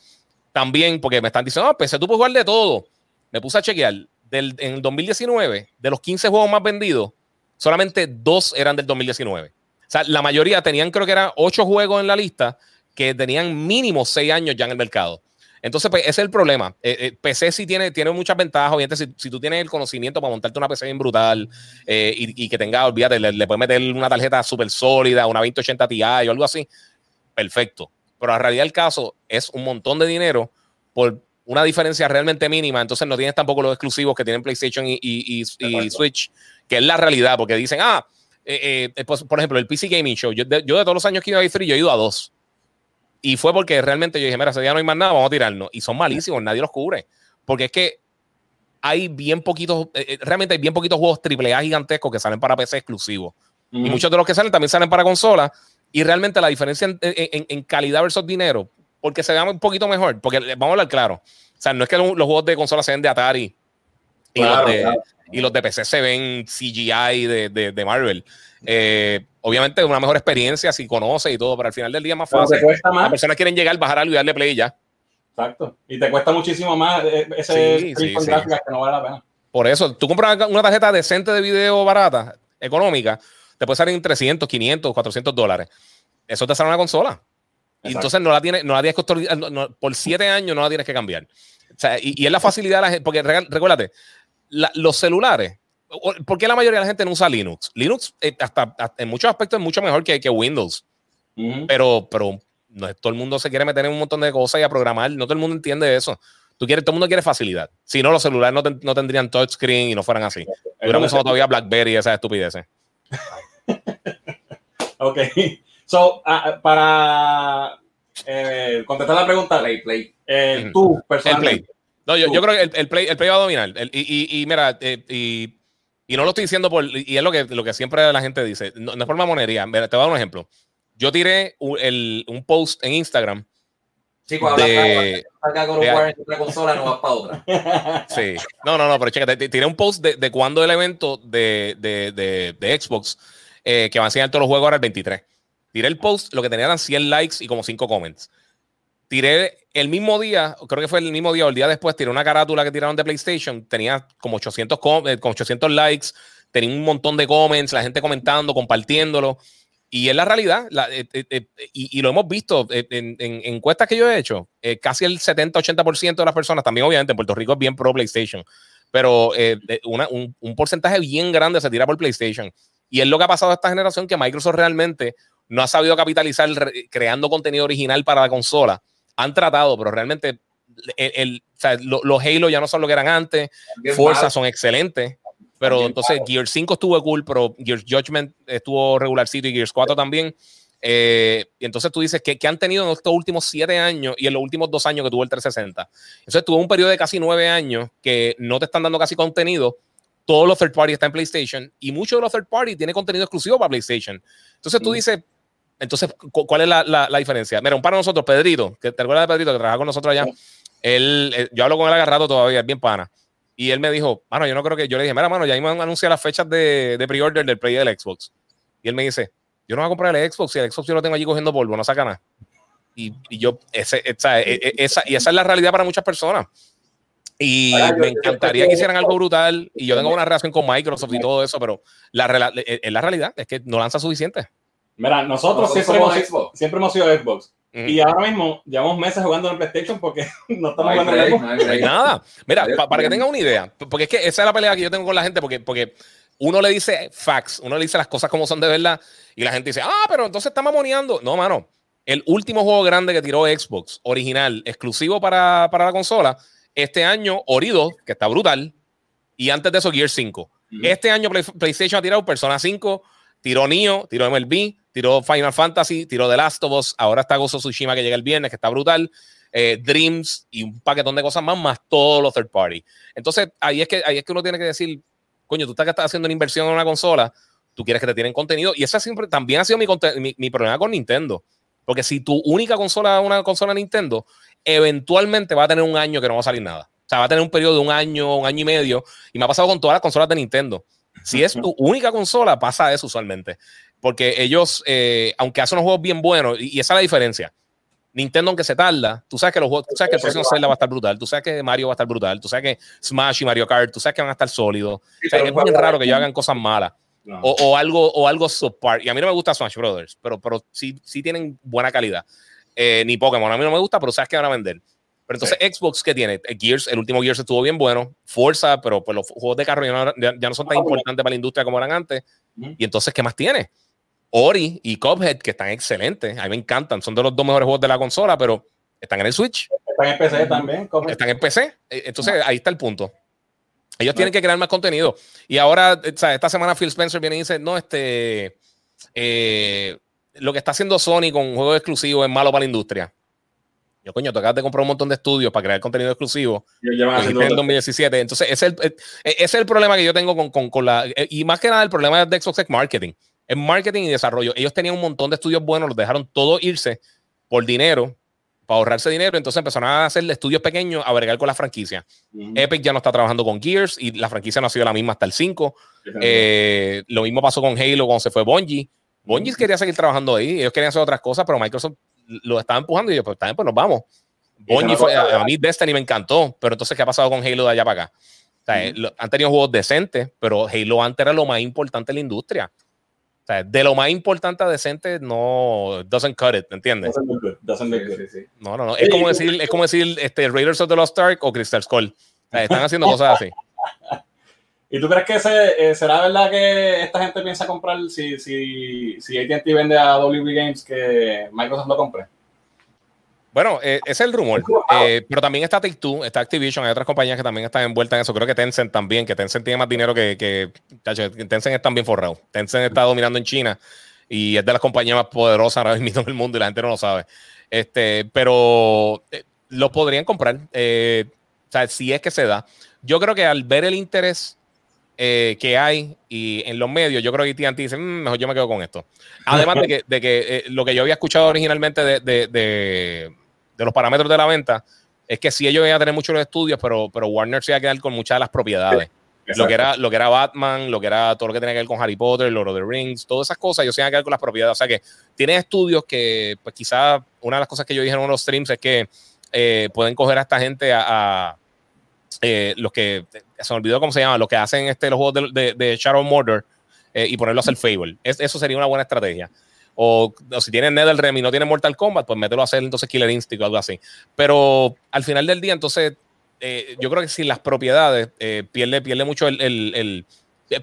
también, porque me están diciendo, no, PC tú puedes jugar de todo. Me puse a chequear. Del, en 2019, de los 15 juegos más vendidos, solamente dos eran del 2019. O sea, la mayoría tenían, creo que eran 8 juegos en la lista que tenían mínimo 6 años ya en el mercado. Entonces, pues, ese es el problema. Eh, eh, PC sí tiene, tiene muchas ventajas. Obviamente, si, si, tú tienes el conocimiento para montarte una PC bien brutal eh, y, que tenga, olvídate, le, puedes meter una tarjeta súper sólida, una 2080 Ti o algo así, perfecto. Pero la realidad del caso es un montón de dinero por una diferencia realmente mínima. Entonces, no tienes tampoco los exclusivos que tienen PlayStation y, Switch, que es la realidad, porque dicen, ah, pues, por ejemplo, el PC Gaming Show. Yo de, yo de todos los años que he ido a E3, yo he ido a dos. Y fue porque realmente yo dije, mira, ese día no hay más nada, vamos a tirarnos. Y son malísimos, nadie los cubre. Porque es que hay bien poquitos, eh, eh, realmente hay bien poquitos juegos AAA gigantescos que salen para PC exclusivos. Y muchos de los que salen también salen para consola. Y realmente la diferencia en, calidad versus dinero, porque se ve un poquito mejor, porque vamos a hablar claro. O sea, no es que los, juegos de consola se ven de Atari y, los, de, y los de PC se ven CGI de, de, de Marvel. Eh, obviamente una mejor experiencia si conoce y todo, pero al final del día es más fácil. Las personas quieren llegar, bajar algo y darle play y ya. Exacto. Y te cuesta muchísimo más eh, ese sí, sí, que no vale la pena. Por eso, tú compras una tarjeta decente de video barata, económica, te puede salir en 300, 500, 400 dólares. Eso te sale una consola. Y entonces no la tienes, no la tienes que por siete años no la tienes que cambiar. O sea, y, es la facilidad de la gente, porque recuérdate, los celulares ¿Por qué la mayoría de la gente no usa Linux? Linux, eh, hasta, en muchos aspectos, es mucho mejor que, que Windows. Pero, pero no, todo el mundo se quiere meter en un montón de cosas y a programar. No todo el mundo entiende eso. Tú quieres, todo el mundo quiere facilidad. Si no, los celulares no, no tendrían touchscreen y no fueran así. Hubiéramos usado todavía BlackBerry y esas estupideces. ok. So, ah, para eh, contestar la pregunta, Play, Play. Eh, tú, personalmente. No, yo, yo, creo que el, play, el Play va a dominar. y, y, mira, y y no lo estoy diciendo por. Y es lo que, lo que siempre la gente dice. No, es por mamonería. Te voy a dar un ejemplo. Yo tiré un, el, un post en Instagram. Sí, cuando de, de, otra consola, no vas para otra. Sí. No, no, no, pero chécate, tiré un post de, de cuando el evento de, de, de Xbox, eh, que van a enseñar todos los juegos ahora el 23. Tiré el post, lo que tenía eran 100 likes y como 5 comments tiré el mismo día, creo que fue el mismo día o el día después, tiré una carátula que tiraron de PlayStation, tenía como 800, con 800 likes, tenía un montón de comments, la gente comentando, compartiéndolo. Y es la realidad, eh, eh, eh, y, lo hemos visto en, encuestas que yo he hecho, casi el 70-80% de las personas, también obviamente en Puerto Rico es bien pro PlayStation, pero un, un, porcentaje bien grande se tira por PlayStation. Y es lo que ha pasado a esta generación, que Microsoft realmente no ha sabido capitalizar creando contenido original para la consola han tratado, pero realmente el, los Halo ya no son lo que eran antes. Forza son excelentes. Pero entonces Gears 5 estuvo cool, pero Gears Judgment estuvo regularcito y Gears 4 también. Eh, y entonces tú dices que, que, han tenido en estos últimos siete años y en los últimos dos años que tuvo el 360. Entonces tuvo un periodo de casi nueve años que no te están dando casi contenido. Todos los third party están en PlayStation y muchos de los third party tienen contenido exclusivo para PlayStation. Entonces tú dices, entonces, ¿cuál es la, la, diferencia? Mira, un par de nosotros, Pedrito, que te acuerdas de Pedrito, que trabaja con nosotros allá. Él, eh, yo hablo con él agarrado todavía, es bien pana. Y él me dijo, mano, yo no creo que. Yo le dije, mira, mano, ya han anunciado las fechas de, de pre-order del Play del Xbox. Y él me dice, yo no voy a comprar el Xbox, si el Xbox yo lo tengo allí cogiendo polvo, no saca nada. Y, y yo, ese, esa, e, e, esa, y esa es la realidad para muchas personas. Y me encantaría que hicieran algo brutal. Y yo tengo una relación con Microsoft y todo eso, pero la, e, es la realidad, es que no lanza suficiente. Mira, nosotros, siempre, hemos, siempre, hemos, sido Xbox. Y ahora mismo llevamos meses jugando en PlayStation porque no estamos jugando en Xbox. No hay nada. Mira, para que tengan una idea, porque es que esa es la pelea que yo tengo con la gente, porque, porque uno le dice facts, uno le dice las cosas como son de verdad, y la gente dice, ah, pero entonces está mamoneando. No, mano. El último juego grande que tiró Xbox, original, exclusivo para, para la consola, este año, Ori 2, que está brutal, y antes de eso, Gear 5. Este año PlayStation ha tirado Persona 5 tiró Nio, tiró MLB, tiró Final Fantasy, tiró The Last of Us, ahora está Gozo Tsushima que llega el viernes, que está brutal. Eh, Dreams y un paquetón de cosas más, más todos los third party. Entonces, ahí es que, ahí es que uno tiene que decir, coño, tú estás haciendo una inversión en una consola, tú quieres que te tienen contenido. Y ese siempre también ha sido mi, mi, problema con Nintendo. Porque si tu única consola es una consola Nintendo, eventualmente va a tener un año que no va a salir nada. O sea, va a tener un periodo de un año, un año y medio. Y me ha pasado con todas las consolas de Nintendo. Si es tu única consola, pasa eso usualmente. Porque ellos, eh, aunque hacen unos juegos bien buenos, y esa es la diferencia Nintendo, aunque se tarda, tú sabes que los juegos, tú sabes que el próximo Zelda va a estar brutal, tú sabes que Mario va a estar brutal, tú sabes que Smash y Mario Kart, tú sabes que van a estar sólidos. es muy raro que ellos hagan cosas malas. O, algo, o algo subpar. Y a mí no me gusta Smash Brothers, pero, pero sí, sí tienen buena calidad. Eh, ni Pokémon, a mí no me gusta, pero sabes que van a vender. Pero entonces, Xbox, ¿qué tiene? Eh, Gears, el último Gears estuvo bien bueno. Forza, pero pues los juegos de carro ya no, son tan importantes para la industria como eran antes. Y entonces, ¿qué más tiene? Ori y Cuphead, que están excelentes. A mí me encantan. Son de los dos mejores juegos de la consola, pero están en el Switch. Están en PC también. Están en PC. Eh, entonces, ahí está el punto. Ellos tienen que crear más contenido. Y ahora, esta semana Phil Spencer viene y dice, no, este, eh, lo que está haciendo Sony con juegos exclusivos es malo para la industria. Yo, coño, te acabas de comprar un montón de estudios para crear contenido exclusivo. en 2017. Entonces, ese es, el, ese es el problema que yo tengo con, con, con la... Y más que nada, el problema de Xbox Marketing en marketing y desarrollo. Ellos tenían un montón de estudios buenos, los dejaron todos irse por dinero, para ahorrarse dinero. Entonces empezaron a hacer estudios pequeños a bregar con la franquicia. Epic ya no está trabajando con Gears y la franquicia no ha sido la misma hasta el 5. Eh, lo mismo pasó con Halo cuando se fue Bungie. Bungie quería seguir trabajando ahí, ellos querían hacer otras cosas, pero Microsoft lo estaba empujando y yo, pues también, pues nos vamos. Bungie fue, a, mí Destiny me encantó, pero entonces, ¿qué ha pasado con Halo de allá para acá? han tenido juegos decentes, pero Halo antes era lo más importante en la industria. O sea, de lo más importante a decente, no doesn't cut it, ¿me entiendes? Doesn't look good. Doesn't look good. No, no, no. Es como decir, es como decir este, Raiders of the Lost Ark o Crystal Skull. O sea, están haciendo cosas así. ¿Y tú crees que ese, eh, será verdad que esta gente piensa comprar si, si, si AT&T vende a WB Games que Microsoft lo compre? Bueno, eh, ese es el rumor. Eh, pero también está Take-Two, está Activision, hay otras compañías que también están envueltas en eso. Creo que Tencent también, que Tencent tiene más dinero que, que Tencent está bien forrado. Tencent está dominando en China y es de las compañías más poderosas ahora mismo en el mundo y la gente no lo sabe. Este, pero eh, lo podrían comprar. o sea, si es que se da. Yo creo que al ver el interés que hay y en los medios, yo creo que AT&T dice, mm, mejor yo me quedo con esto. Además de que, de que lo que yo había escuchado originalmente de de los parámetros de la venta es que sí ellos iban a tener muchos estudios, pero, pero Warner se iba a quedar con muchas de las propiedades. lo, que era, lo que era Batman, lo que era todo lo que tenía que ver con Harry Potter, Lord of the Rings, todas esas cosas, ellos se iban a quedar con las propiedades. O sea que tienen estudios que, pues quizás una de las cosas que yo dije en uno de los streams es que eh, pueden coger a esta gente a, eh, los que, se me olvidó cómo se llama, los que hacen este, los juegos de, de, Shadow Murder eh, y ponerlo a hacer Fable. eso sería una buena estrategia. O, si tiene NetherRealm y no tiene Mortal Kombat, pues mételo a hacer entonces Killer Instinct o algo así. Pero al final del día, entonces, eh, yo creo que si las propiedades eh, pierde, pierde mucho el, el,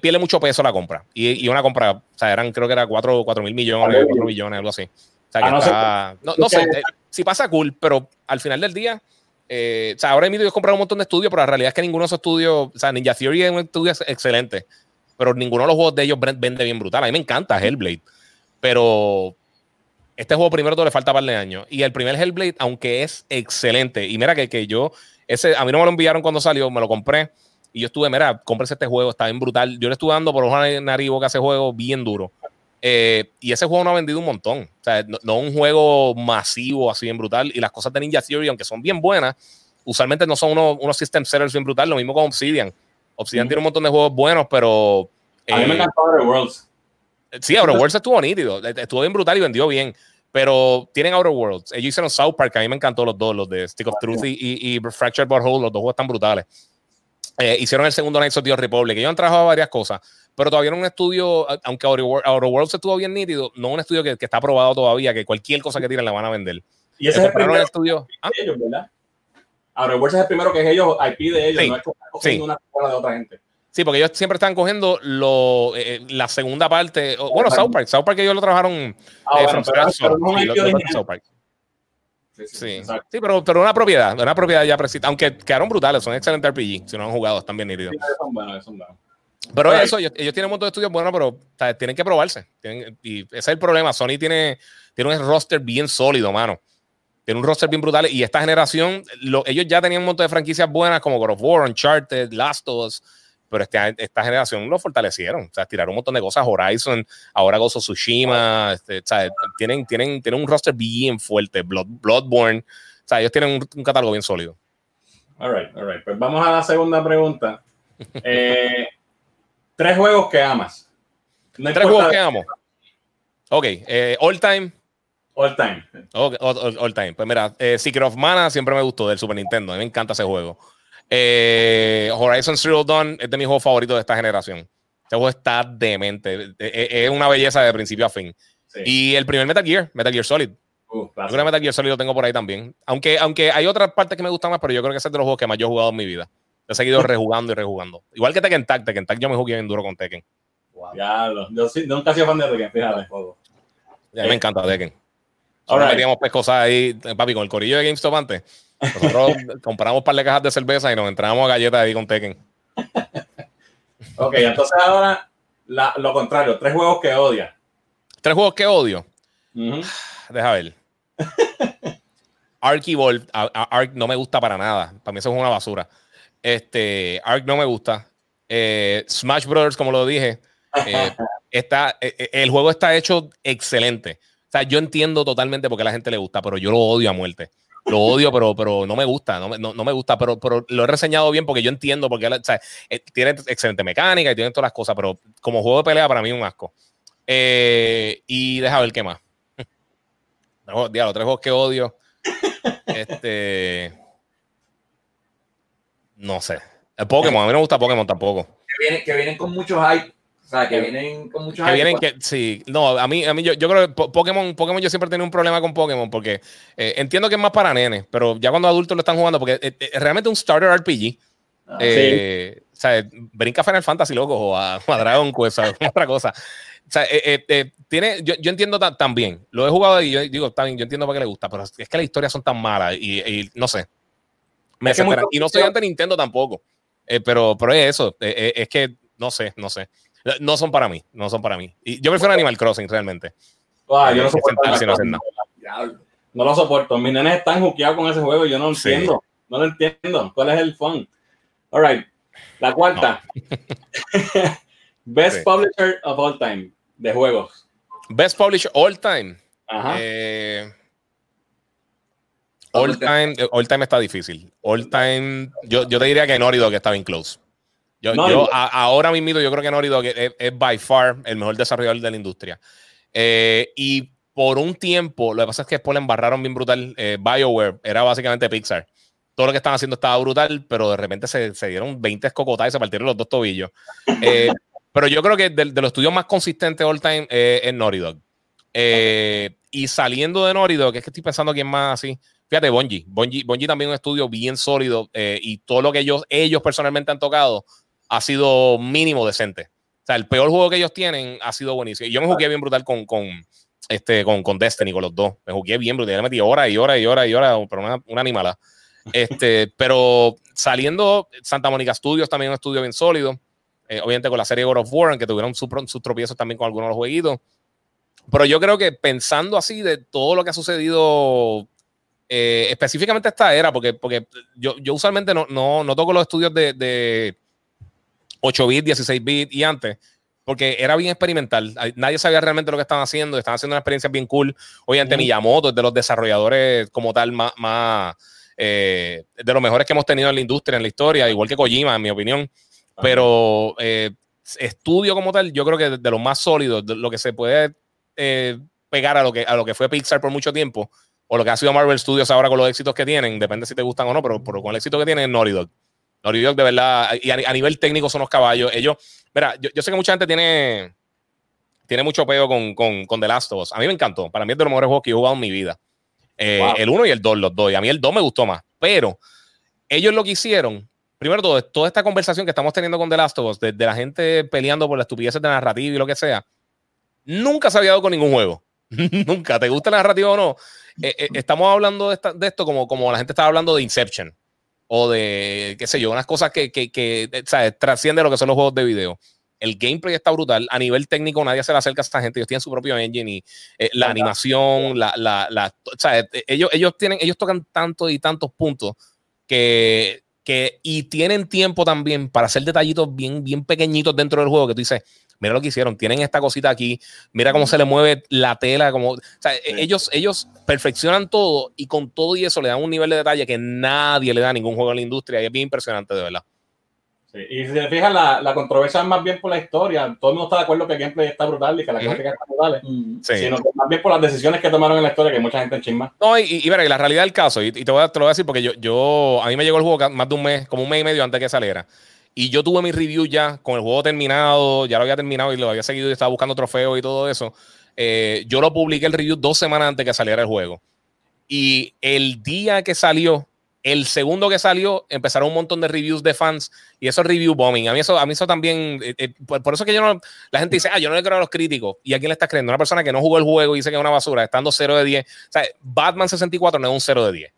pierde mucho peso la compra. Y, una compra, o sea, eran, creo que era 4, mil millones, 4 millones, algo así. O sea, ah, no, no, sé, eh, si pasa cool, pero al final del día, o sea, ahora he yo comprar un montón de estudios, pero la realidad es que ninguno de esos estudios, o sea, Ninja Theory es un estudio excelente, pero ninguno de los juegos de ellos vende bien brutal. A mí me encanta Hellblade. Pero este juego primero todo le falta par de años. Y el primer Hellblade, aunque es excelente, y mira que, que yo, ese, a mí no me lo enviaron cuando salió, me lo compré. Y yo estuve, mira, cómprese este juego, está bien brutal. Yo le estuve dando por una nariz que hace juego bien duro. Eh, y ese juego no ha vendido un montón. O sea, no, un juego masivo así bien brutal. Y las cosas de Ninja Theory, aunque son bien buenas, usualmente no son unos, unos system sellers bien brutales. Lo mismo con Obsidian. Obsidian tiene un montón de juegos buenos, pero. a mí me eh, encantó Outer Worlds. Sí, Outer Worlds estuvo nítido, estuvo bien brutal y vendió bien. Pero tienen Outer Worlds. Ellos hicieron South Park, a mí me encantó los dos, los de Stick of Truth y, y, Fractured Butthole, los dos juegos están brutales. Eh, hicieron el segundo Knights of the Republic. Ellos han trabajado varias cosas, pero todavía no un estudio, aunque Outer, Worlds estuvo bien nítido, no un estudio que, está aprobado todavía, que cualquier cosa que tiren la van a vender. Y ese es el primer estudio ¿Ah? de ellos, ¿verdad? Outer Worlds es el primero que es ellos, IP de ellos, no es que sí. una de otra gente. Sí, porque ellos siempre están cogiendo lo, eh, eh, la segunda parte. bueno, South Park. South Park ellos lo trabajaron ah, eh, South Park. Sí, sí, sí. pero, pero una propiedad, una propiedad ya precisa. Aunque quedaron brutales, son excelentes RPG. Si no han jugado, están bien nítidos. Sí, son buenos, son buenos. Pero eso, ellos, tienen un montón de estudios buenos, pero tienen que probarse. y ese es el problema. Sony tiene, tiene un roster bien sólido, mano. Tiene un roster bien brutal. Y esta generación, ellos ya tenían un montón de franquicias buenas como God of War, Uncharted, Last of Us. Pero este, esta generación lo fortalecieron. O sea, tiraron un montón de cosas. Horizon, ahora Gozo Tsushima. Este, o sea, tienen, tienen, tienen un roster bien fuerte. Blood, Bloodborne. O sea, ellos tienen un, catálogo bien sólido. All right, all right. Pues vamos a la segunda pregunta. Eh, tres juegos que amas. tres juegos que amo. Ok, eh, all time. All time. all, time. Pues mira, eh, Secret of Mana siempre me gustó del Super Nintendo. A mí me encanta ese juego. Eh, Horizon Zero Dawn es de mis juegos favoritos de esta generación. Este juego está demente. Es, una belleza de principio a fin. Y el primer Metal Gear, Metal Gear Solid. Uh, yo creo que Metal Gear Solid lo tengo por ahí también. Aunque, aunque hay otras partes que me gustan más, pero yo creo que ese es de los juegos que más yo he jugado en mi vida. He seguido rejugando y rejugando. Igual que Tekken Tag. Tekken Tag yo me jugué bien duro con Tekken. Wow. Ya, yo sí, nunca he sido fan de Tekken, fíjate. Ya, me encanta Tekken. Ahora metíamos pescosas ahí, papi, con el corillo de GameStop antes. Nosotros compramos un par de cajas de cerveza y nos entramos a galletas ahí con Tekken. ok, entonces ahora lo contrario, tres juegos que odia. Tres juegos que odio. Deja ver. Ark Evolved, Ark no me gusta para nada. Para mí eso es una basura. Este, Ark no me gusta. Eh, Smash Brothers, como lo dije, eh, está, eh, el juego está hecho excelente. O sea, yo entiendo totalmente por qué a la gente le gusta, pero yo lo odio a muerte. Lo odio, pero, pero no me gusta, no, no, me gusta, pero, pero, lo he reseñado bien porque yo entiendo porque sea, tiene excelente mecánica y tiene todas las cosas, pero como juego de pelea para mí es un asco. y deja ver qué más. Diablo, tres juegos que odio. Este. No sé. El Pokémon, a mí no me gusta Pokémon tampoco. Que, vienen, con mucho hype. O sea, que vienen con mucho hype. Vienen que, sí, no, a mí, a mí yo, yo creo que Pokémon, Pokémon yo siempre he tenido un problema con Pokémon porque eh, entiendo que es más para nenes, pero ya cuando adultos lo están jugando, porque es, realmente un starter RPG. Ah, eh, O sea, brinca Final Fantasy, loco, o a, Dragon Quest, o otra cosa. O sea, eh, tiene, yo, yo entiendo también, lo he jugado y yo digo, también, yo entiendo para qué le gusta, pero es que las historias son tan malas y, y no sé, y no soy ante Nintendo tampoco. Eh, pero, pero es eso. Eh, eh, es que no sé, no sé. No son para mí. No son para mí. Y yo prefiero Animal Crossing realmente. Ah, yo no soporto. no, lo soporto. Mis nenes están juqueados con ese juego. Yo no entiendo. No lo entiendo. ¿Cuál es el fun? All right. La cuarta. Best Publisher of All Time de juegos. Best Publisher All Time. Ajá. Eh, All time, all time está difícil. All time, yo, yo te diría que Norido que está bien close. Yo, yo ahora mismo yo creo que Norido es, es, by far el mejor desarrollador de la industria. Eh, y por un tiempo, lo que pasa es que después le embarraron bien brutal. Eh, BioWare era básicamente Pixar. Todo lo que estaban haciendo estaba brutal, pero de repente se, se dieron 20 escocotadas y se partieron los dos tobillos. Eh, pero yo creo que de, los estudios más consistentes all time es Norido y saliendo de Norido que es que estoy pensando quién más así. Fíjate, Bungie. Bungie, también es un estudio bien sólido eh, y todo lo que ellos, ellos personalmente han tocado ha sido mínimo decente. O sea, el peor juego que ellos tienen ha sido buenísimo. Yo me jugué bien brutal con, con, este, con, con Destiny, con los dos. Me jugué bien brutal. Me metí horas y horas y horas y horas, pero una, una animala. Este, pero saliendo, Santa Mónica Studios también un estudio bien sólido. Eh, obviamente con la serie God of War, que tuvieron sus tropiezos también con algunos de los jueguitos. Pero yo creo que pensando así de todo lo que ha sucedido eh, específicamente esta era, porque, porque yo, yo usualmente no, no, no toco los estudios de, de 8 bits, 16 bits y antes, porque era bien experimental. Nadie sabía realmente lo que estaban haciendo, estaban haciendo una experiencia bien cool. Obviamente, Miyamoto es de los desarrolladores como tal más, más eh, de los mejores que hemos tenido en la industria, en la historia, igual que Kojima, en mi opinión. Pero eh, estudio como tal, yo creo que de, los más sólidos, lo que se puede pegar a lo, que, a lo que fue Pixar por mucho tiempo, o lo que ha sido Marvel Studios ahora con los éxitos que tienen, depende si te gustan o no, pero, con el éxito que tienen es Naughty Dog. Naughty Dog de verdad, y a, nivel técnico son los caballos. Ellos, mira, yo, sé que mucha gente tiene, tiene mucho peo con, con, con, The Last of Us. A mí me encantó, para mí es de los mejores juegos que he jugado en mi vida. Eh, el 1 y el 2, los dos. Y a mí el 2 me gustó más. Pero ellos lo que hicieron, primero todo, toda esta conversación que estamos teniendo con The Last of Us, de, la gente peleando por la estupidez de narrativa y lo que sea, nunca se había dado con ningún juego. nunca. ¿Te gusta la narrativa o no? Eh, eh, estamos hablando de, esto como, como la gente estaba hablando de Inception o de, qué sé yo, unas cosas que, que, que trasciende lo que son los juegos de video. El gameplay está brutal. A nivel técnico, nadie se le acerca a esta gente. Ellos tienen su propio engine y eh, la animación, la, la, eh, ellos, ellos, tienen, ellos tocan tantos y tantos puntos que, que, y tienen tiempo también para hacer detallitos bien, bien pequeñitos dentro del juego que tú dices, mira lo que hicieron, tienen esta cosita aquí, mira cómo se le mueve la tela, como, o sea, e, ellos, ellos perfeccionan todo y con todo y eso le dan un nivel de detalle que nadie le da a ningún juego en la industria y es bien impresionante de verdad. Y si se fijan, la, la, controversia es más bien por la historia. Todo el mundo está de acuerdo que el gameplay está brutal y que la gráfica está brutal. Sino que más bien por las decisiones que tomaron en la historia, que mucha gente chisma. No, y, y, la realidad del caso, y, te, voy a, te, lo voy a decir porque yo, yo, a mí me llegó el juego más de un mes, como un mes y medio antes que saliera. Y yo tuve mi review ya con el juego terminado, ya lo había terminado y lo había seguido y estaba buscando trofeos y todo eso. Eh, yo lo publiqué el review dos semanas antes que saliera el juego. Y el día que salió, el segundo que salió, empezaron un montón de reviews de fans y eso es review bombing. A mí eso, a mí eso también, eh, eh, por, eso que yo no, la gente dice, ah, yo no le creo a los críticos. ¿Y a quién le estás creyendo? Una persona que no jugó el juego y dice que es una basura, estando 0 de 10. O sea, Batman 64 no es un 0 de 10.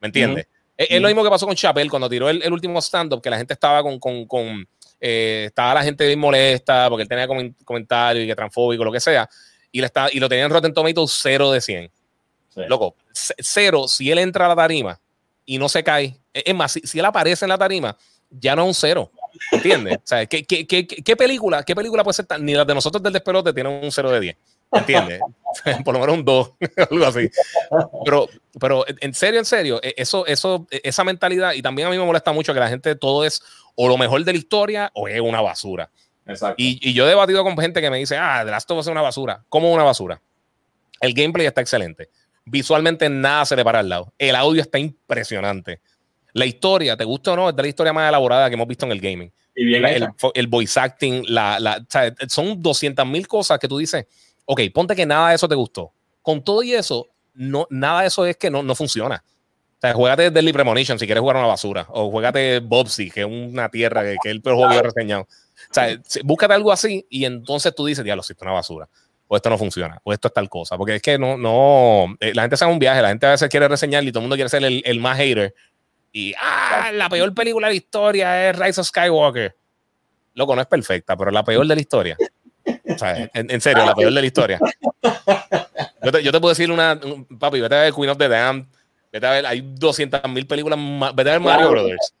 ¿Me entiendes? Es, lo mismo que pasó con Chappelle cuando tiró el, último stand-up, que la gente estaba con, con, con eh, estaba la gente bien molesta porque él tenía comentarios y que transfóbico, lo que sea. Y, le está, y lo tenían Rotten Tomatoes 0 de 100. Loco, cero, si él entra a la tarima y no se cae. E, es más, si, él aparece en la tarima, ya no es un cero. ¿Entiendes? o sea, ¿qué, qué, qué, qué, película, ¿qué película puede ser tan? Ni las de nosotros del despelote tienen un cero de 10. ¿Entiendes? Por lo menos un 2, algo así. Pero, pero en serio, en serio, e, eso, eso, e, esa mentalidad, y también a mí me molesta mucho que la gente todo es o lo mejor de la historia o es una basura. Exacto. Y, y yo he debatido con gente que me dice, ah, The Last of Us es una basura. ¿Cómo una basura? El gameplay está excelente. Visualmente nada se le para al lado. El audio está impresionante. La historia, ¿te gusta o no? Es de la historia más elaborada que hemos visto en el gaming. Y bien el, el, voice acting, la, la, son 200 mil cosas que tú dices, ok, ponte que nada de eso te gustó. Con todo y eso, no, nada de eso es que no, no funciona. O sea, juégate Deadly Premonition si quieres jugar una basura. O juégate Bobsy, que es una tierra que, el peor juego que he reseñado. O sea, búscate algo así y entonces tú dices, diablo, si esto es una basura o esto no funciona, o esto es tal cosa. Porque es que no, no, eh, la gente hace un viaje, la gente a veces quiere reseñar y todo el mundo quiere ser el, el, más hater. Y, ah, la peor película de la historia es Rise of Skywalker. Loco, no es perfecta, pero la peor de la historia. O sea, en, serio, la peor de la historia. Yo te, yo te puedo decir una, papi, vete a ver Queen of the Damned, vete a ver, hay 200 mil películas, vete a ver Mario Brothers.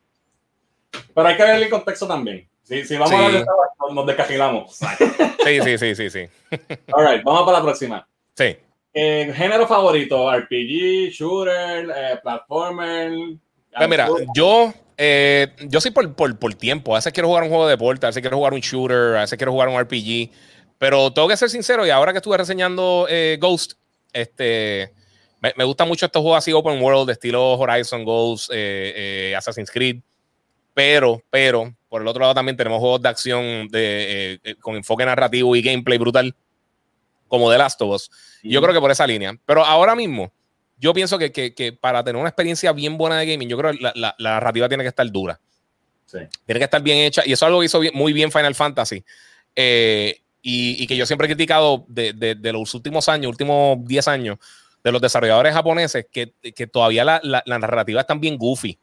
Pero hay que ver el contexto también. Si, si vamos a ver, nos descajilamos. Sí, sí, sí, sí, sí. All right, vamos para la próxima. Sí. Eh, género favorito, RPG, shooter, eh, platformer. Pues mira, yo, eh, yo soy por, por, por, tiempo. A veces quiero jugar un juego de deporte, a veces quiero jugar un shooter, a veces quiero jugar un RPG. Pero tengo que ser sincero, y ahora que estuve reseñando eh, Ghost, este, me, me gusta mucho estos juegos así open world, de estilo Horizon, Ghost, eh, Assassin's Creed. Pero, pero, por el otro lado también tenemos juegos de acción de, eh, eh, con enfoque narrativo y gameplay brutal, como The Last of Us. Yo creo que por esa línea. Pero ahora mismo, yo pienso que, que, para tener una experiencia bien buena de gaming, yo creo que la, la, narrativa tiene que estar dura. Sí. Tiene que estar bien hecha. Y eso es algo que hizo muy bien Final Fantasy. Eh, y, y, que yo siempre he criticado de, de, de, los últimos años, últimos 10 años, de los desarrolladores japoneses, que, que todavía la, la, narrativa está bien goofy.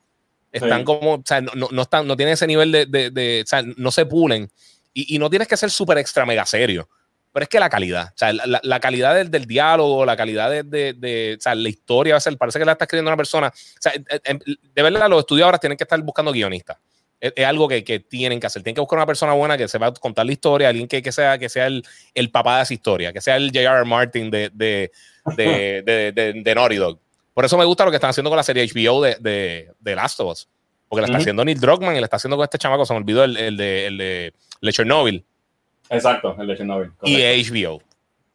Están como, o sea, no, no, están, no tienen ese nivel de, de, de o sea, no se pulen. Y, y, no tienes que ser súper extra mega serio. Pero es que la calidad, o sea, la, la calidad del, del, diálogo, la calidad de, de, o sea, la historia, o parece que la está escribiendo una persona. O sea, de verdad, los estudios ahora tienen que estar buscando guionistas. Es, es, algo que, que, tienen que hacer. Tienen que buscar una persona buena que sepa contar la historia, alguien que, que sea, que sea el, el, papá de esa historia, que sea el J.R. Martin de, de, de, de, de Naughty Dog. Por eso me gusta lo que están haciendo con la serie HBO de, de, de Last of Us. Porque la está haciendo Neil Druckmann y la está haciendo con este chamaco, se me olvidó el, el de, el de, Chernobyl. Exacto, el de Chernobyl. Y HBO. O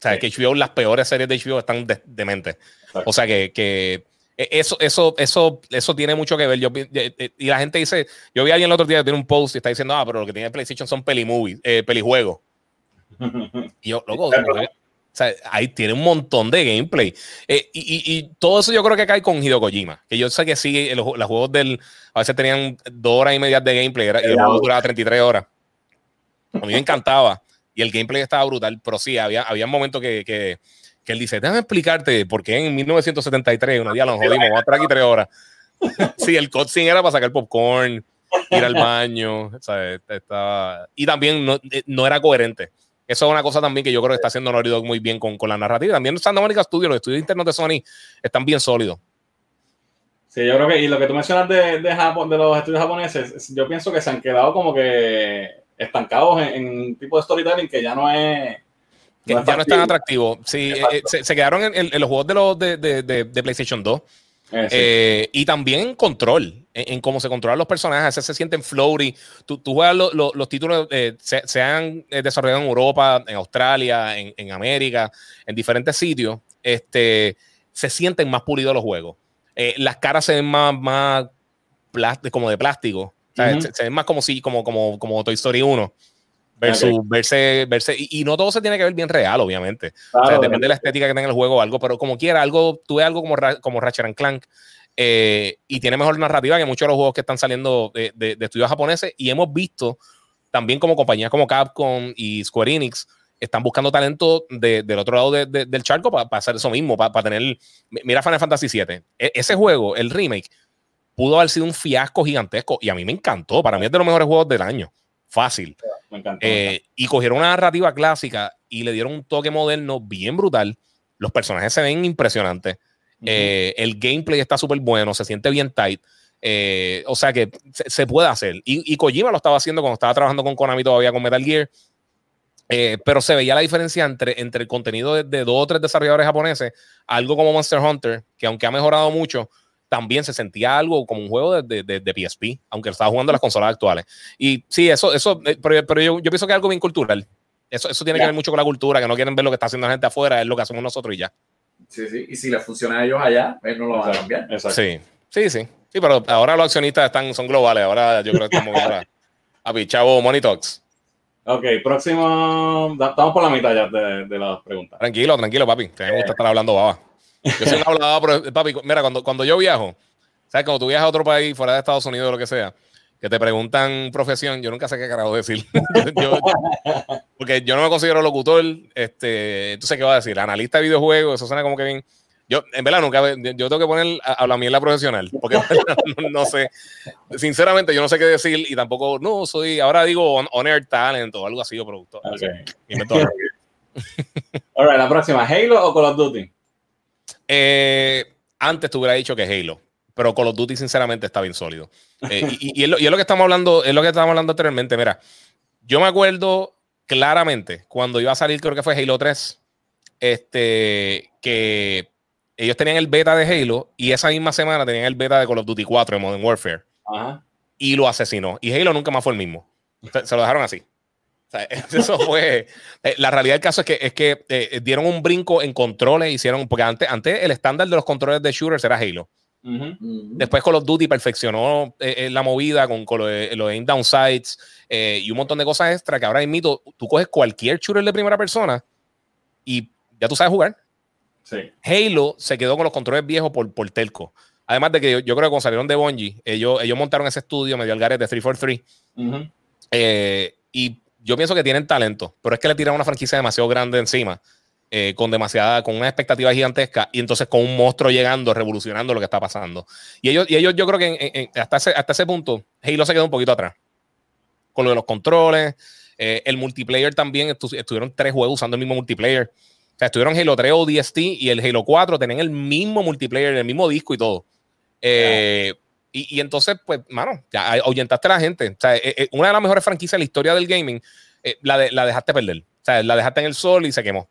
sea, sí. que HBO, las peores series de HBO están. De o sea, que, que, eso, eso, eso, eso tiene mucho que ver. Yo, y la gente dice, yo vi a alguien el otro día que tiene un post y está diciendo, ah, pero lo que tiene PlayStation son pelijuegos. Eh, pelijuegos. y yo, loco, sea, ahí tiene un montón de gameplay. Eh, y, y, y, todo eso yo creo que cae con Hideo Kojima. Que yo sé que sí, los, los, juegos del. A veces tenían dos horas y media de gameplay era, y el juego duraba 33 horas. A mí me encantaba. Y el gameplay estaba brutal. Pero sí, había, había momentos que, que, que él dice: Déjame explicarte por qué en 1973, un día nos jodimos, vamos a estar aquí tres horas. sí, el cutscene era para sacar popcorn, ir al baño, ¿sabes? Estaba... Y también no, eh, no, era coherente. Eso es una cosa también que yo creo que está haciendo Naughty Dog muy bien con, con la narrativa. También Santa Monica Studios, los estudios internos de Sony, están bien sólidos. Sí, yo creo que, y lo que tú mencionas de, de, Japón, de los estudios japoneses, yo pienso que se han quedado como que estancados en, un tipo de storytelling que ya no es. Ya no es tan atractivo. Sí, eh, se, se, quedaron en, en, los juegos de, los de, de, de PlayStation 2. Eh, eh, y también control, en, cómo se controlan los personajes, se, se sienten floaty. Tú, tú juegas lo, lo, los títulos, eh, se, se, han desarrollado en Europa, en Australia, en, en, América, en diferentes sitios. Este, se sienten más pulidos los juegos. Las caras se ven más, más como de plástico. O sea, -huh. se, se, ven más como si, como, como, como Toy Story 1 versus okay. verse, verse y, y, no todo se tiene que ver bien real, obviamente. Claro, o sea, depende de la estética que tenga el juego o algo, pero como quiera, algo, tú ves algo como, como Ratchet and Clank eh, y tiene mejor narrativa que muchos de los juegos que están saliendo de, de, de, estudios japoneses y hemos visto también como compañías como Capcom y Square Enix están buscando talento de, del otro lado del charco para pa hacer eso mismo, para pa tener... Mira Final Fantasy VII, e, ese juego, el remake, pudo haber sido un fiasco gigantesco y a mí me encantó, para mí es de los mejores juegos del año fácil. Me encantó, eh, y cogieron una narrativa clásica y le dieron un toque moderno bien brutal. Los personajes se ven impresionantes. Uh -huh. eh, el gameplay está súper bueno, se siente bien tight. Eh, o sea que se, se puede hacer. Y, y, Kojima lo estaba haciendo cuando estaba trabajando con Konami todavía con Metal Gear. Eh, pero se veía la diferencia entre, entre el contenido de, de, dos o tres desarrolladores japoneses, algo como Monster Hunter, que aunque ha mejorado mucho, también se sentía algo como un juego de, de, de PSP, aunque estaba jugando las consolas actuales. Y sí, eso, eso eh, pero, pero yo, yo, pienso que es algo bien cultural. Eso, eso tiene yeah. que ver mucho con la cultura, que no quieren ver lo que está haciendo la gente afuera, es lo que hacemos nosotros y ya. Sí, sí. Y si les funciona a ellos allá, pues no lo van a cambiar. Exacto. Sí, sí, sí. Sí, pero ahora los accionistas están, son globales. Ahora yo creo que estamos ahora. A chavo, Money Talks. Ok, próximo. Estamos por la mitad ya de, de las preguntas. Tranquilo, tranquilo, papi. Te gusta estar hablando baba. Yo soy un hablador, pero papi, mira, cuando, cuando yo viajo, ¿sabes? Cuando tú viajas a otro país, fuera de Estados Unidos o lo que sea, que te preguntan profesión, yo nunca sé qué carajo decir. yo, porque yo no me considero locutor, este, tú sabes qué va a decir, analista de videojuegos, eso suena como que bien. Yo, en verdad, nunca, yo tengo que poner a, a la mierda profesional, porque no, no, sé, sinceramente, yo no sé qué decir y tampoco, no, soy, ahora digo on, on air talent o algo así, o productor. Okay. Ahora, la próxima, ¿Halo o Call of Duty? Eh, antes te hubiera dicho que Halo, pero Call of Duty, sinceramente, está bien sólido. Eh, y, y, es lo, y, es lo, que estamos hablando, es lo que estábamos hablando anteriormente. Mira, yo me acuerdo claramente cuando iba a salir, creo que fue Halo 3, este, que ellos tenían el beta de Halo y esa misma semana tenían el beta de Call of Duty 4 en Modern Warfare. Ajá. Y lo asesinó. Y Halo nunca más fue el mismo. Se, se lo dejaron así. O sea, eso fue. Eh, la realidad del caso es que, es que eh, dieron un brinco en controles, hicieron. Porque antes, antes el estándar de los controles de shooters era Halo. Uh -huh. Después Call of Duty perfeccionó eh, la movida con, con los lo aim down sights y un montón de cosas extra que ahora mito tú coges cualquier shooter de primera persona y ya tú sabes jugar. Sí. Halo se quedó con los controles viejos por, por Telco. Además de que yo, yo, creo que cuando salieron de Bungie, ellos, ellos montaron ese estudio medio al garete de 343. Uh -huh. eh, y yo pienso que tienen talento, pero es que le tiraron una franquicia demasiado grande encima, eh, con demasiada, con una expectativa gigantesca, y entonces con un monstruo llegando, revolucionando lo que está pasando. Y ellos, y ellos yo creo que en, hasta, ese, hasta ese punto, Halo se quedó un poquito atrás. Con lo de los controles, eh, el multiplayer también, estu estuvieron tres juegos usando el mismo multiplayer. O sea, estuvieron Halo 3 ODST y el Halo 4 tenían el mismo multiplayer, el mismo disco y todo. Eh, y, y, entonces, pues, mano, ya ahuyentaste a la gente. O sea, eh, eh, una de las mejores franquicias de la historia del gaming, eh, la, de, la dejaste perder. O sea, la dejaste en el sol y se quemó.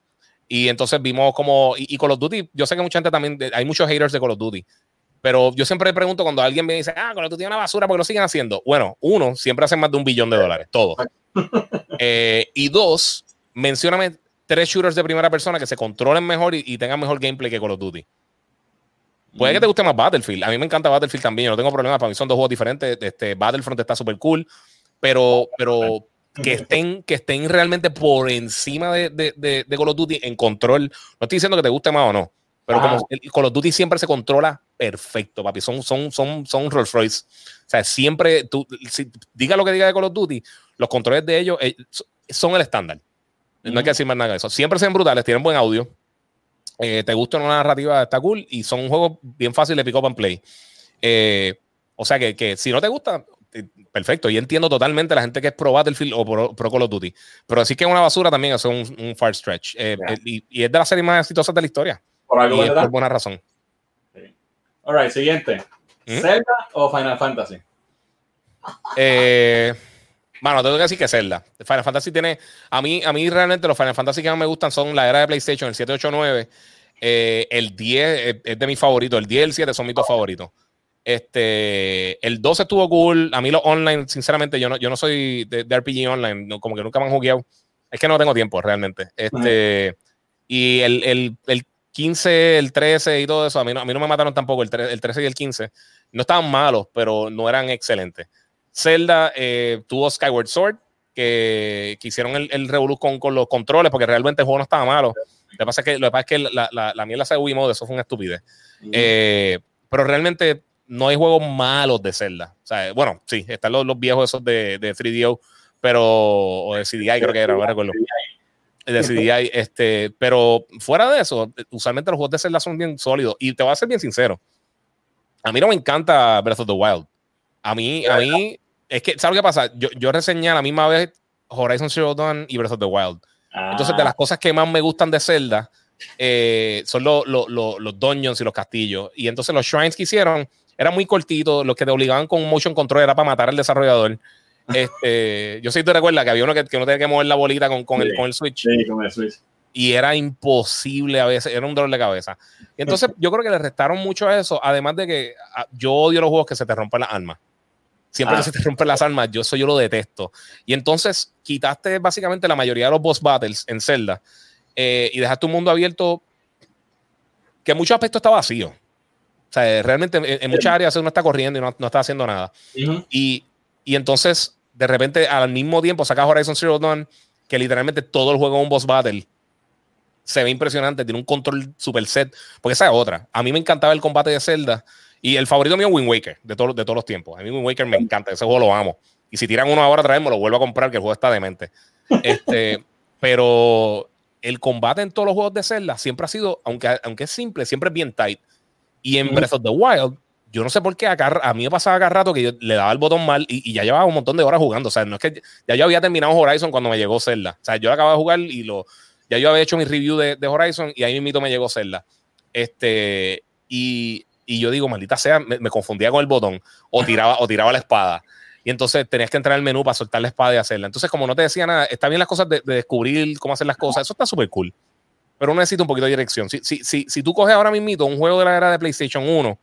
Y entonces vimos como. Y, y, Call of Duty, yo sé que mucha gente también. Hay muchos haters de Call of Duty. Pero yo siempre pregunto cuando alguien me dice, ah, Call of Duty es una basura, porque lo siguen haciendo? Bueno, uno, siempre hacen más de un billón de dólares, todo. y dos, mencióname tres shooters de primera persona que se controlen mejor y, y tengan mejor gameplay que Call of Duty. Puede que te guste más Battlefield. A mí me encanta Battlefield también. Yo no tengo problemas. Para mí son dos juegos diferentes. Este, Battlefront está súper cool. Pero, pero que estén, que estén realmente por encima de, de, de, de, Call of Duty en control. No estoy diciendo que te guste más o no. Pero como el Call of Duty siempre se controla perfecto, papi. Son, son, son, son Rolls Royce. O sea, siempre, tú, si, diga lo que diga de Call of Duty, los controles de ellos eh, son el estándar. No hay que decir más nada de eso. Siempre son brutales, tienen buen audio. Eh, te gusta una narrativa, está cool y son juegos bien fáciles de pick up and play. Eh, o sea que, que, si no te gusta, eh, perfecto. Y entiendo totalmente la gente que es pro Battlefield o pro, pro Call of Duty. Pero sí que es una basura también, es un, un far stretch. Eh, Yeah. y, y es de las series más exitosas de la historia. Por algo, Y por buena razón. Alright, siguiente. ¿Mm? ¿Zelda o Final Fantasy? Eh, bueno, tengo que decir que Zelda. Final Fantasy tiene. A mí, a mí realmente los Final Fantasy que más me gustan son la era de PlayStation, el 7, 8, 9. eh, el 10 es, es de mis favoritos. El 10 y el 7 son mis dos favoritos. Este, el 12 estuvo cool. A mí los online, sinceramente, yo no, yo no soy de, de RPG online. no- como que nunca me han jugueado. Es que no tengo tiempo realmente. Este, Y el, el, el 15, el 13 y todo eso, a mí no, a mí no me mataron tampoco. El, el 13 y el 15 no estaban malos, pero no eran excelentes. Zelda eh, tuvo Skyward Sword, que, que hicieron el, el revolú con, con los controles, porque realmente el juego no estaba malo. Lo que pasa es que, lo que, pasa es que la, la, la mierda Mode, eso fue una estupidez. Eh, pero realmente no hay juegos malos de Zelda. O sea, bueno, sí, están los, los viejos esos de, de 3DO, pero, o de CDI creo que era, no recuerdo. De CDI, este, pero fuera de eso, usualmente los juegos de Zelda son bien sólidos. Y te voy a ser bien sincero, a mí no me encanta Breath of the Wild. A mí, a mí, es que, ¿sabes que pasa? Yo, yo reseñé a la misma vez Horizon Zero Dawn y Breath of the Wild. Ah, Entonces, de las cosas que más me gustan de Zelda eh, son lo- lo- lo- los dungeons y los castillos. Y entonces los shrines que hicieron eran muy cortitos, los que te obligaban con un motion control era para matar al desarrollador. Este, yo sí te recuerda que había uno que, que no tenía que mover la bolita con, con, el, con el Switch Sí, con el Switch. y era imposible a veces, era un dolor de cabeza. Y entonces yo creo que le restaron mucho a eso, además de que ah, yo odio los juegos que se te rompen las armas. Siempre Ah. se te rompen las armas, yo eso yo lo detesto. Y entonces quitaste básicamente la mayoría de los boss battles en Zelda eh, y dejaste un mundo abierto que en muchos aspectos está vacío. O sea, realmente en, en muchas áreas uno está corriendo y no, no está haciendo nada. Y, y entonces, de repente, al mismo tiempo, sacas Horizon Zero Dawn, que literalmente todo el juego es un boss battle. Se ve impresionante, tiene un control super set. Porque esa es otra. A mí me encantaba el combate de Zelda. Y el favorito mío es Wind Waker, de, todo- de todos los tiempos. A mí Wind Waker me encanta, ese juego lo amo. Y si tiran uno ahora otra vez, me lo vuelvo a comprar, que el juego está demente. Este, pero el combate en todos los juegos de Zelda siempre ha sido, aunque, aunque es simple, siempre es bien tight. Y en. Breath of the Wild, yo no sé por qué acá, a mí me pasaba cada rato que yo le daba el botón mal y, y ya llevaba un montón de horas jugando. O sea, no es que ya yo había terminado Horizon cuando me llegó Zelda. O sea, yo acababa de jugar y lo, ya yo había hecho mi review de, de Horizon y ahí mismo me llegó Zelda. Este, y, y yo digo, maldita sea, me, me confundía con el botón o tiraba, o tiraba la espada. Y entonces tenías que entrar al menú para soltar la espada y hacerla. Entonces, como no te decía nada, está bien las cosas de, de descubrir cómo hacer las cosas. Eso está súper cool. Pero uno necesita un poquito de dirección. Si, si, si, si tú coges ahora mismo un juego de la era de PlayStation 1,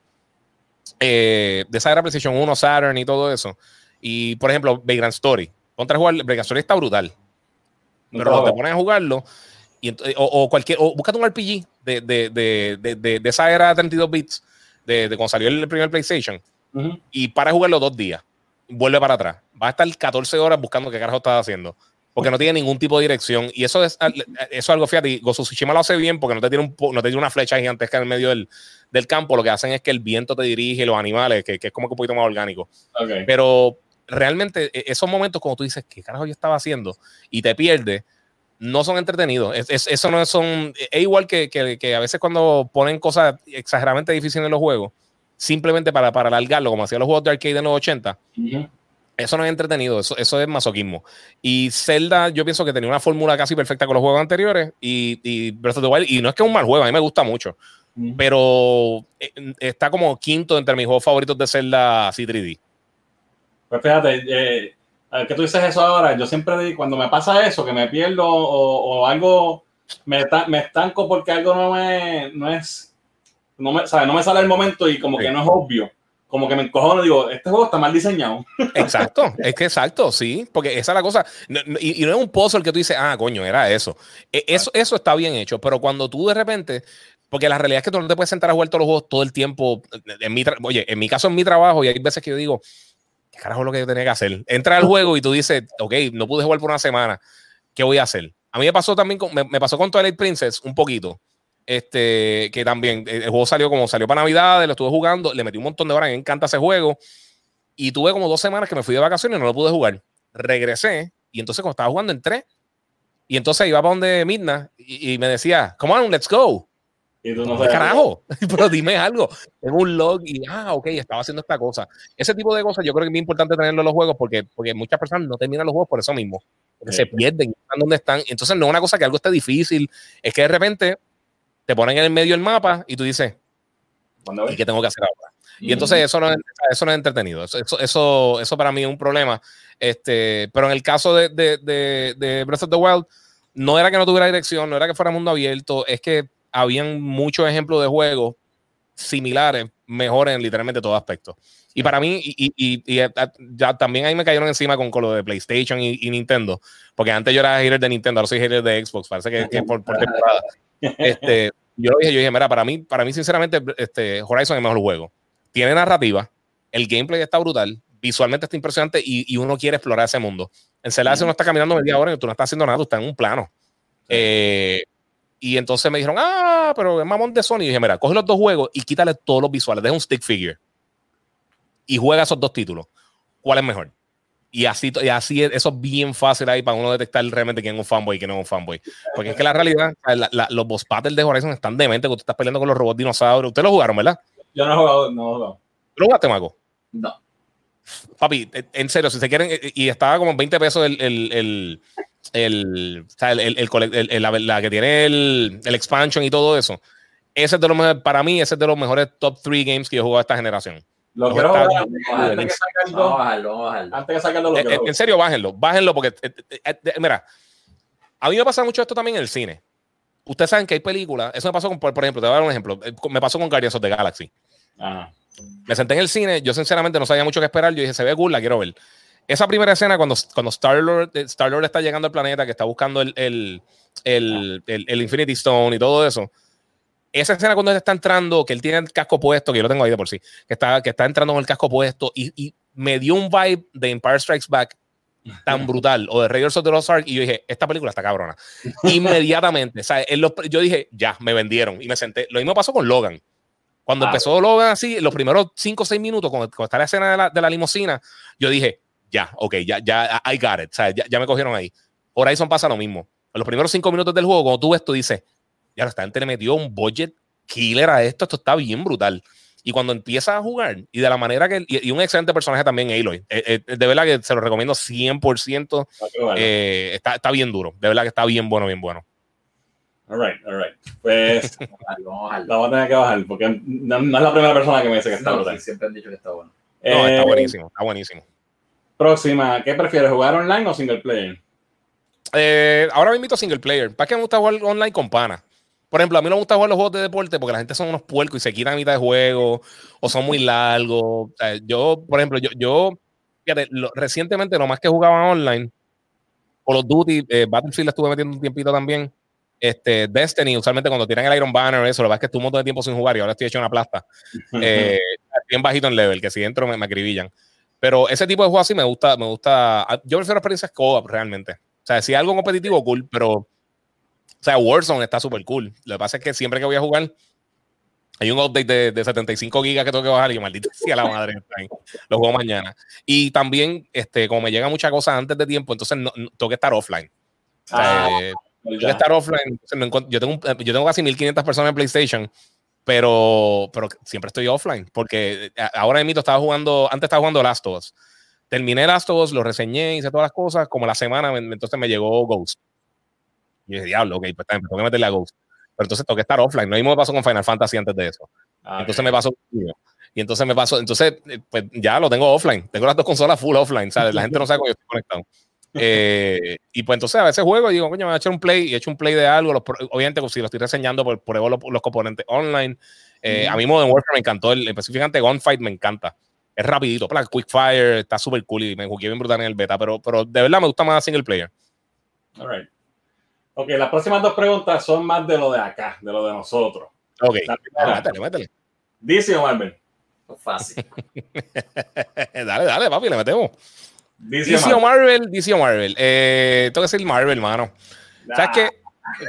eh, de esa era PlayStation 1, Saturn y todo eso, y por ejemplo, Vagrant Story, ponte a jugar, Vagrant Story está brutal. Pero No, te pones a jugarlo y, ent- o, o cualquier, o búscate un RPG de, de, de, de, esa era de 32 bits, de, de cuando salió el primer PlayStation, y para jugarlo dos días, vuelve para atrás. Va a estar 14 horas buscando qué carajo estás haciendo. Porque no tiene ningún tipo de dirección. Y eso es, eso es algo, fíjate, Gozo Tsushima lo hace bien porque no te tiene, un, no te tiene una flecha gigantesca en el medio del, del campo. Lo que hacen es que el viento te dirige, los animales, que, que es como que un poquito más orgánico. Pero realmente e- esos momentos como tú dices, ¿qué carajo yo estaba haciendo? Y te pierdes, no son entretenidos. Es- es- eso no son... Es igual que, que- que a veces cuando ponen cosas exageradamente difíciles en los juegos, simplemente para, para alargarlo, como hacían los juegos de arcade en los 80, Ujú. eso no es entretenido, eso, eso es masoquismo. Y Zelda, yo pienso que tenía una fórmula casi perfecta con los juegos anteriores y, y Breath of the Wild, y no es que es un mal juego, a mí me gusta mucho, pero eh, está como quinto entre mis juegos favoritos de Zelda así 3D. Pues fíjate, eh, que tú dices eso ahora, yo siempre digo, cuando me pasa eso, que me pierdo o, o algo, me, me estanco porque algo no me, no es, no me, ¿sabes? no me sale el momento y como Sí. que no es obvio. Como que me encojono y digo, este juego está mal diseñado. Exacto, es que exacto, sí, porque esa es la cosa. No- no- y, y no es un puzzle que tú dices, ah, coño, era eso. E- Eso, eso está bien hecho, pero cuando tú de repente, porque la realidad es que tú no te puedes sentar a jugar todos los juegos todo el tiempo. En mi Oye, en mi caso, en mi trabajo, y hay veces que yo digo, ¿qué carajo es lo que yo tenía que hacer? Entra al juego y tú dices, ok, no pude jugar por una semana, ¿qué voy a hacer? A mí me pasó también, con, me, me pasó con Twilight Princess un poquito. Este, que también eh, el juego salió como salió para Navidad, lo estuve jugando, le metí un montón de horas, me encanta ese juego. Y tuve como dos semanas que me fui de vacaciones y no lo pude jugar. Regresé y entonces cuando estaba jugando entré. Y entonces iba para donde Midna y, y me decía, come on, let's go. Y tú no ¿Qué sabes. carajo? Pero dime algo. Tengo un log y, ah, ok, estaba haciendo esta cosa. Ese tipo de cosas yo creo que es muy importante tenerlo en los juegos porque, porque muchas personas no terminan los juegos por eso mismo. Porque Sí. se pierden, están donde están. Entonces no es una cosa que algo esté difícil, es que de repente te ponen en el medio del mapa y tú dices, ¿y qué tengo que hacer ahora? Y entonces eso no es, eso no es entretenido. Eso, eso, eso, eso para mí es un problema. Este, pero en el caso de, de, de, de Breath of the Wild, no era que no tuviera dirección, no era que fuera mundo abierto, es que habían muchos ejemplos de juegos similares, mejores en literalmente todo aspecto. Y para mí, y, y, y, y ya también ahí me cayeron encima con, con lo de PlayStation y, Nintendo, porque antes yo era hater de Nintendo, ahora soy hater de Xbox, parece que, que por, por temporada. Este, yo lo dije, yo dije, mira, para mí, para mí sinceramente, este, Horizon es el mejor juego. Tiene narrativa, el gameplay está brutal, visualmente está impresionante y, y uno quiere explorar ese mundo. En Celeste uno está caminando media hora y tú no estás haciendo nada, tú estás en un plano. Eh, y entonces me dijeron, ah, pero es mamón de Sony. Y dije, mira, coge los dos juegos y quítale todos los visuales, deja un stick figure y juega esos dos títulos. ¿Cuál es mejor? Y así, y así eso es bien fácil ahí para uno detectar realmente quién es un fanboy y quién no es un fanboy. Porque es que la realidad, la, la, los boss battles de Horizon están dementes, que tú estás peleando con los robots dinosaurios. Ustedes lo jugaron, ¿verdad? Yo no he jugado, no he jugado. ¿Tú lo jugaste, Mago? No. Papi, en serio, si se quieren, y estaba como en 20 pesos el, el, el, el, el, el, el la, la, que tiene el, el expansion y todo eso. Ese es de los mejores, para mí, ese es de los mejores top 3 games que yo he jugado esta generación. Lo quiero jugar antes que salga el 2. Vamos a bajarlo. Antes que salga el 2 lo en, en serio, bájenlo, bájenlo porque, eh, eh, eh, mira, a mí me pasa mucho esto también en el cine. Ustedes saben que hay películas, eso me pasó con, por, por ejemplo, te voy a dar un ejemplo, me pasó con Guardians of the Galaxy. Ajá. Me senté en el cine, yo sinceramente no sabía mucho qué esperar, yo dije, se ve cool, la quiero ver. Esa primera escena cuando, cuando Star-Lord Star -Lord está llegando al planeta, que está buscando el, el, el, el, Infinity Stone y todo eso, esa escena cuando él está entrando, que él tiene el casco puesto, que yo lo tengo ahí de por sí, que está, que está entrando con el casco puesto y, y me dio un vibe de Empire Strikes Back tan brutal, o de Raiders of the Lost Ark, y yo dije, esta película está cabrona. Inmediatamente, o sea, los, yo dije, ya, me vendieron, y me senté. Lo mismo pasó con Logan. Cuando ah, empezó Logan así, los primeros 5 o 6 minutos, cuando, cuando, está la escena de la, de la limusina, yo dije, ya, ok, ya, ya, I got it, o sea, ya, ya me cogieron ahí. Horizon pasa lo mismo. En los primeros 5 minutos del juego, cuando tú ves, tú dices, ya, esta gente le metió un budget killer a esto, esto está bien brutal. Y cuando empieza a jugar, y de la manera que. Y, y un excelente personaje también, Aloy. Eh, eh, de verdad que se lo recomiendo 100%. Bueno. Eh, está, está, bien duro. De verdad que está bien bueno, bien bueno. All right, all right. Pues. vamos voy a tener que bajar, porque no, no, es la primera persona que me dice que está no, brutal. Sí, siempre han dicho que está bueno. No, está buenísimo, está buenísimo. Próxima, ¿qué prefieres, jugar online o single player? ahora me invito a single player. ¿Para qué me gusta jugar online con pana? Por ejemplo, a mí no me gusta jugar los juegos de deporte porque la gente son unos puercos y se quitan a mitad de juego o son muy largos. O sea, yo, por ejemplo, yo, yo fíjate, lo, recientemente lo más que jugaba online, Call of Duty, eh, Battlefield estuve metiendo un tiempito también. Este, Destiny, usualmente cuando tiran el Iron Banner, eso, lo que pasa es que estuve un montón de tiempo sin jugar y ahora estoy hecho una plasta. eh, bien bajito en level, que si entro me, me acribillan. Pero ese tipo de juegos así me gusta, me gusta. Yo prefiero experiencias co-op realmente. O sea, si algo competitivo, cool, pero o sea, Warzone está súper cool. Lo que pasa es que siempre que voy a jugar, hay un update de, de 75 gigas que tengo que bajar y maldita sea la madre. lo juego mañana. Y también, este, como me llega mucha cosa antes de tiempo, entonces no, no, tengo que estar offline. O sea, ah, eh, tengo que estar offline. No yo, tengo, yo tengo casi 1500 personas en PlayStation, pero, pero siempre estoy offline. Porque ahora mismo estaba jugando, antes estaba jugando Last of Us. Terminé Last of Us, lo reseñé, hice todas las cosas. Como la semana, entonces me llegó Ghost. Y dije, diablo, ok, pues también tengo que meterle a Ghost. Pero entonces tengo que estar offline. No mismo me pasó con Final Fantasy antes de eso. Ah, entonces okay. me pasó. Y entonces me pasó. Entonces, pues ya lo tengo offline. Tengo las dos consolas full offline. ¿sabes? La gente no sabe cómo yo estoy conectado. Eh, y pues entonces a veces juego y digo, coño, me voy a echar un play y he hecho un play de algo. Los, obviamente, pues, si lo estoy reseñando, pues pruebo los, los componentes online. Eh, mm. A mí Modern Warfare me encantó. El, específicamente Gunfight me encanta. Es rapidito. Plan, quick fire, está súper cool y me jugué bien brutal en el beta. Pero, pero de verdad me gusta más single player. All right. Ok, las próximas dos preguntas son más de lo de acá, de lo de nosotros. Ok, métele, métele. ¿DC o Marvel? Fácil. dale, dale, papi, le metemos. DC, DC o Marvel, DC o Marvel. Eh, tengo que decir Marvel. Nah. ¿Sabes qué?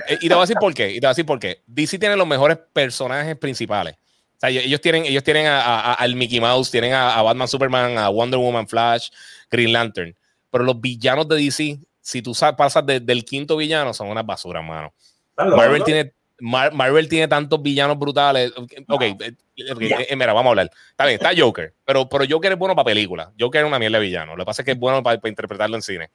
Eh, y te voy a decir por qué. Y te voy a decir por qué. DC tiene los mejores personajes principales. O sea, ellos tienen, ellos tienen a, a, al Mickey Mouse, tienen a, a, Batman, Superman, a Wonder Woman, Flash, Green Lantern. Pero los villanos de DC si tú pasas de, del quinto villano, son unas basuras, mano. Marvel tiene, Marvel tiene tantos villanos brutales. Ok, eh, eh, mira, vamos a hablar. Está bien, está Joker, pero, pero Joker es bueno para películas. Joker es una mierda de villano. Lo que pasa es que es bueno para, interpretarlo en cine.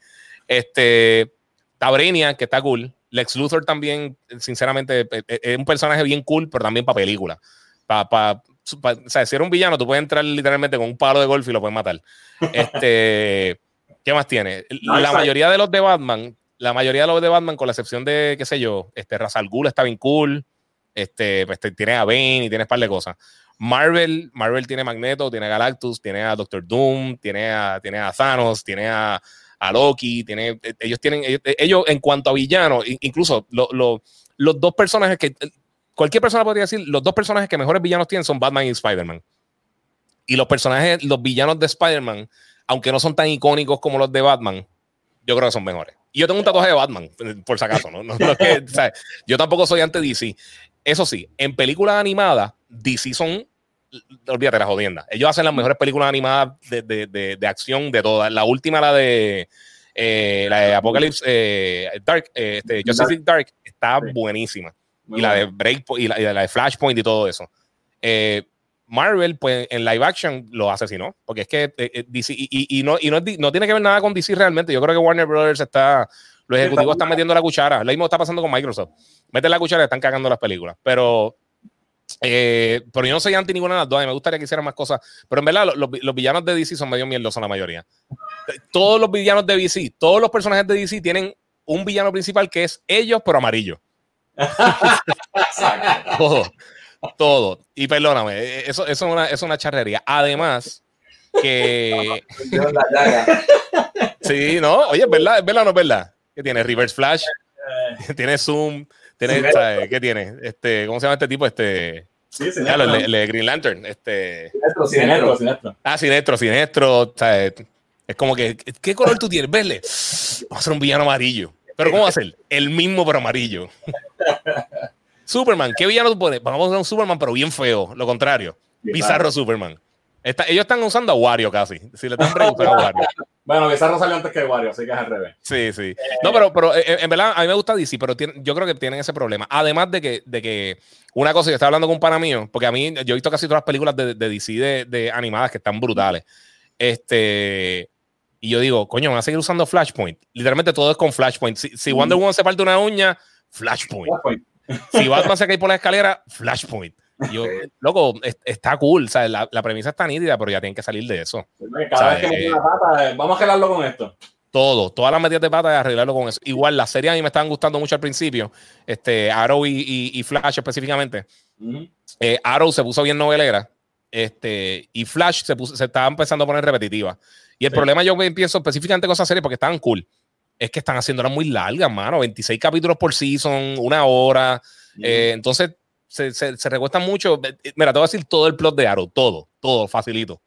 Este, Tabrinia, que está cool. Lex Luthor también, sinceramente, es un personaje bien cool, pero también para películas. Para, o sea, si eres un villano, tú puedes entrar literalmente con un palo de golf y lo puedes matar. Este, ¿Qué más tiene? la mayoría de los de Batman la mayoría de los de Batman, con la excepción de, qué sé yo, este Razal Ghul está bien cool. Este, pues, tiene a Bane y tiene un par de cosas. Marvel, Marvel tiene Magneto, tiene a Galactus, tiene a Doctor Doom, tiene a, tiene a Thanos, tiene a, Loki, tiene, e, ellos tienen, ellos, en cuanto a villanos, incluso los dos personajes que, cualquier persona podría decir, los dos personajes que mejores villanos tienen son Batman y Spider-Man. Y los personajes, los villanos de Spider-Man, aunque no son tan icónicos como los de Batman, yo creo que son mejores. Y yo tengo un tatuaje de Batman, por si acaso, ¿no? yo tampoco soy anti DC. Eso sí, en películas animadas, DC son, olvídate la jodienda. Ellos hacen las mejores películas animadas de, de, de, acción de todas. La última, la de, eh, la de Apocalypse eh, Dark, eh, este, Justice Dark, está buenísima. y la de Breakpoint, y la, y la, de Flashpoint y todo eso. Marvel, pues en live action lo asesinó, porque es que eh, eh, DC, y, no, y no, no, tiene que ver nada con DC realmente. Yo creo que Warner Brothers está, los ejecutivos están metiendo la cuchara. Lo mismo está pasando con Microsoft. Meten la cuchara y están cagando las películas. Pero, eh, pero yo no soy anti ninguna de las dos. Me gustaría que hicieran más cosas. Pero en verdad, los, los villanos de DC son medio mierdosos la mayoría. Todos los villanos de DC, todos los personajes de DC tienen un villano principal que es ellos, pero amarillo. Todo todo. Y perdóname, e, eso, eso es, una, es una charrería. Además, que. sí, no, oye, es verdad, es verdad o no es verdad. ¿Qué tiene? Reverse Flash, eh. tiene Zoom, tiene, ¿qué tiene? Este, ¿Cómo se llama este tipo? Este. Sí, Sinestro. el, el, Green Lantern. Este... Sinestro, Sinestro, Sinestro. Ah, Sinestro, Sinestro. Es como que, ¿qué color tú tienes? Verle. Vamos a hacer un villano amarillo. ¿Pero cómo va a ser? El mismo, pero amarillo. Superman, ¿qué villano tú pones? Vamos a usar un Superman, pero bien feo, lo contrario. Bizarro Superman. ellos están usando a Wario casi. Si le están preguntando a Wario. Bueno, Bizarro salió antes que Wario, así que es al revés. Sí, sí. no, pero, pero eh, en verdad a mí me gusta DC, pero yo creo que tienen ese problema. Además de que, de que una cosa, yo estaba hablando con un pana mío, porque a mí yo he visto casi todas las películas de, DC de, animadas que están brutales. Este. Y yo digo, coño, van a seguir usando Flashpoint. Literalmente todo es con Flashpoint. Si, Wonder Woman se parte una uña, Flashpoint. Flashpoint. Si Batman se cae por la escalera, Flashpoint. Yo, loco, está cool. La, la, premisa está nítida, pero ya tienen que salir de eso. Cada vez que una pata, vamos a arreglarlo con esto. Todo, todas las medidas de pata y arreglarlo con eso. Igual, las series a mí me estaban gustando mucho al principio. Este, Arrow y, y, Flash específicamente. Eh, Arrow se puso bien novelera. Este, y Flash se, puso, se estaba empezando a poner repetitiva. Y el problema yo empiezo específicamente con esas series porque estaban cool es que están haciéndolas muy largas, mano. 26 capítulos por season, una hora. Eh, entonces, se, se, recuesta mucho. Eh, mira, te voy a decir todo el plot de Arrow, todo, todo, facilito.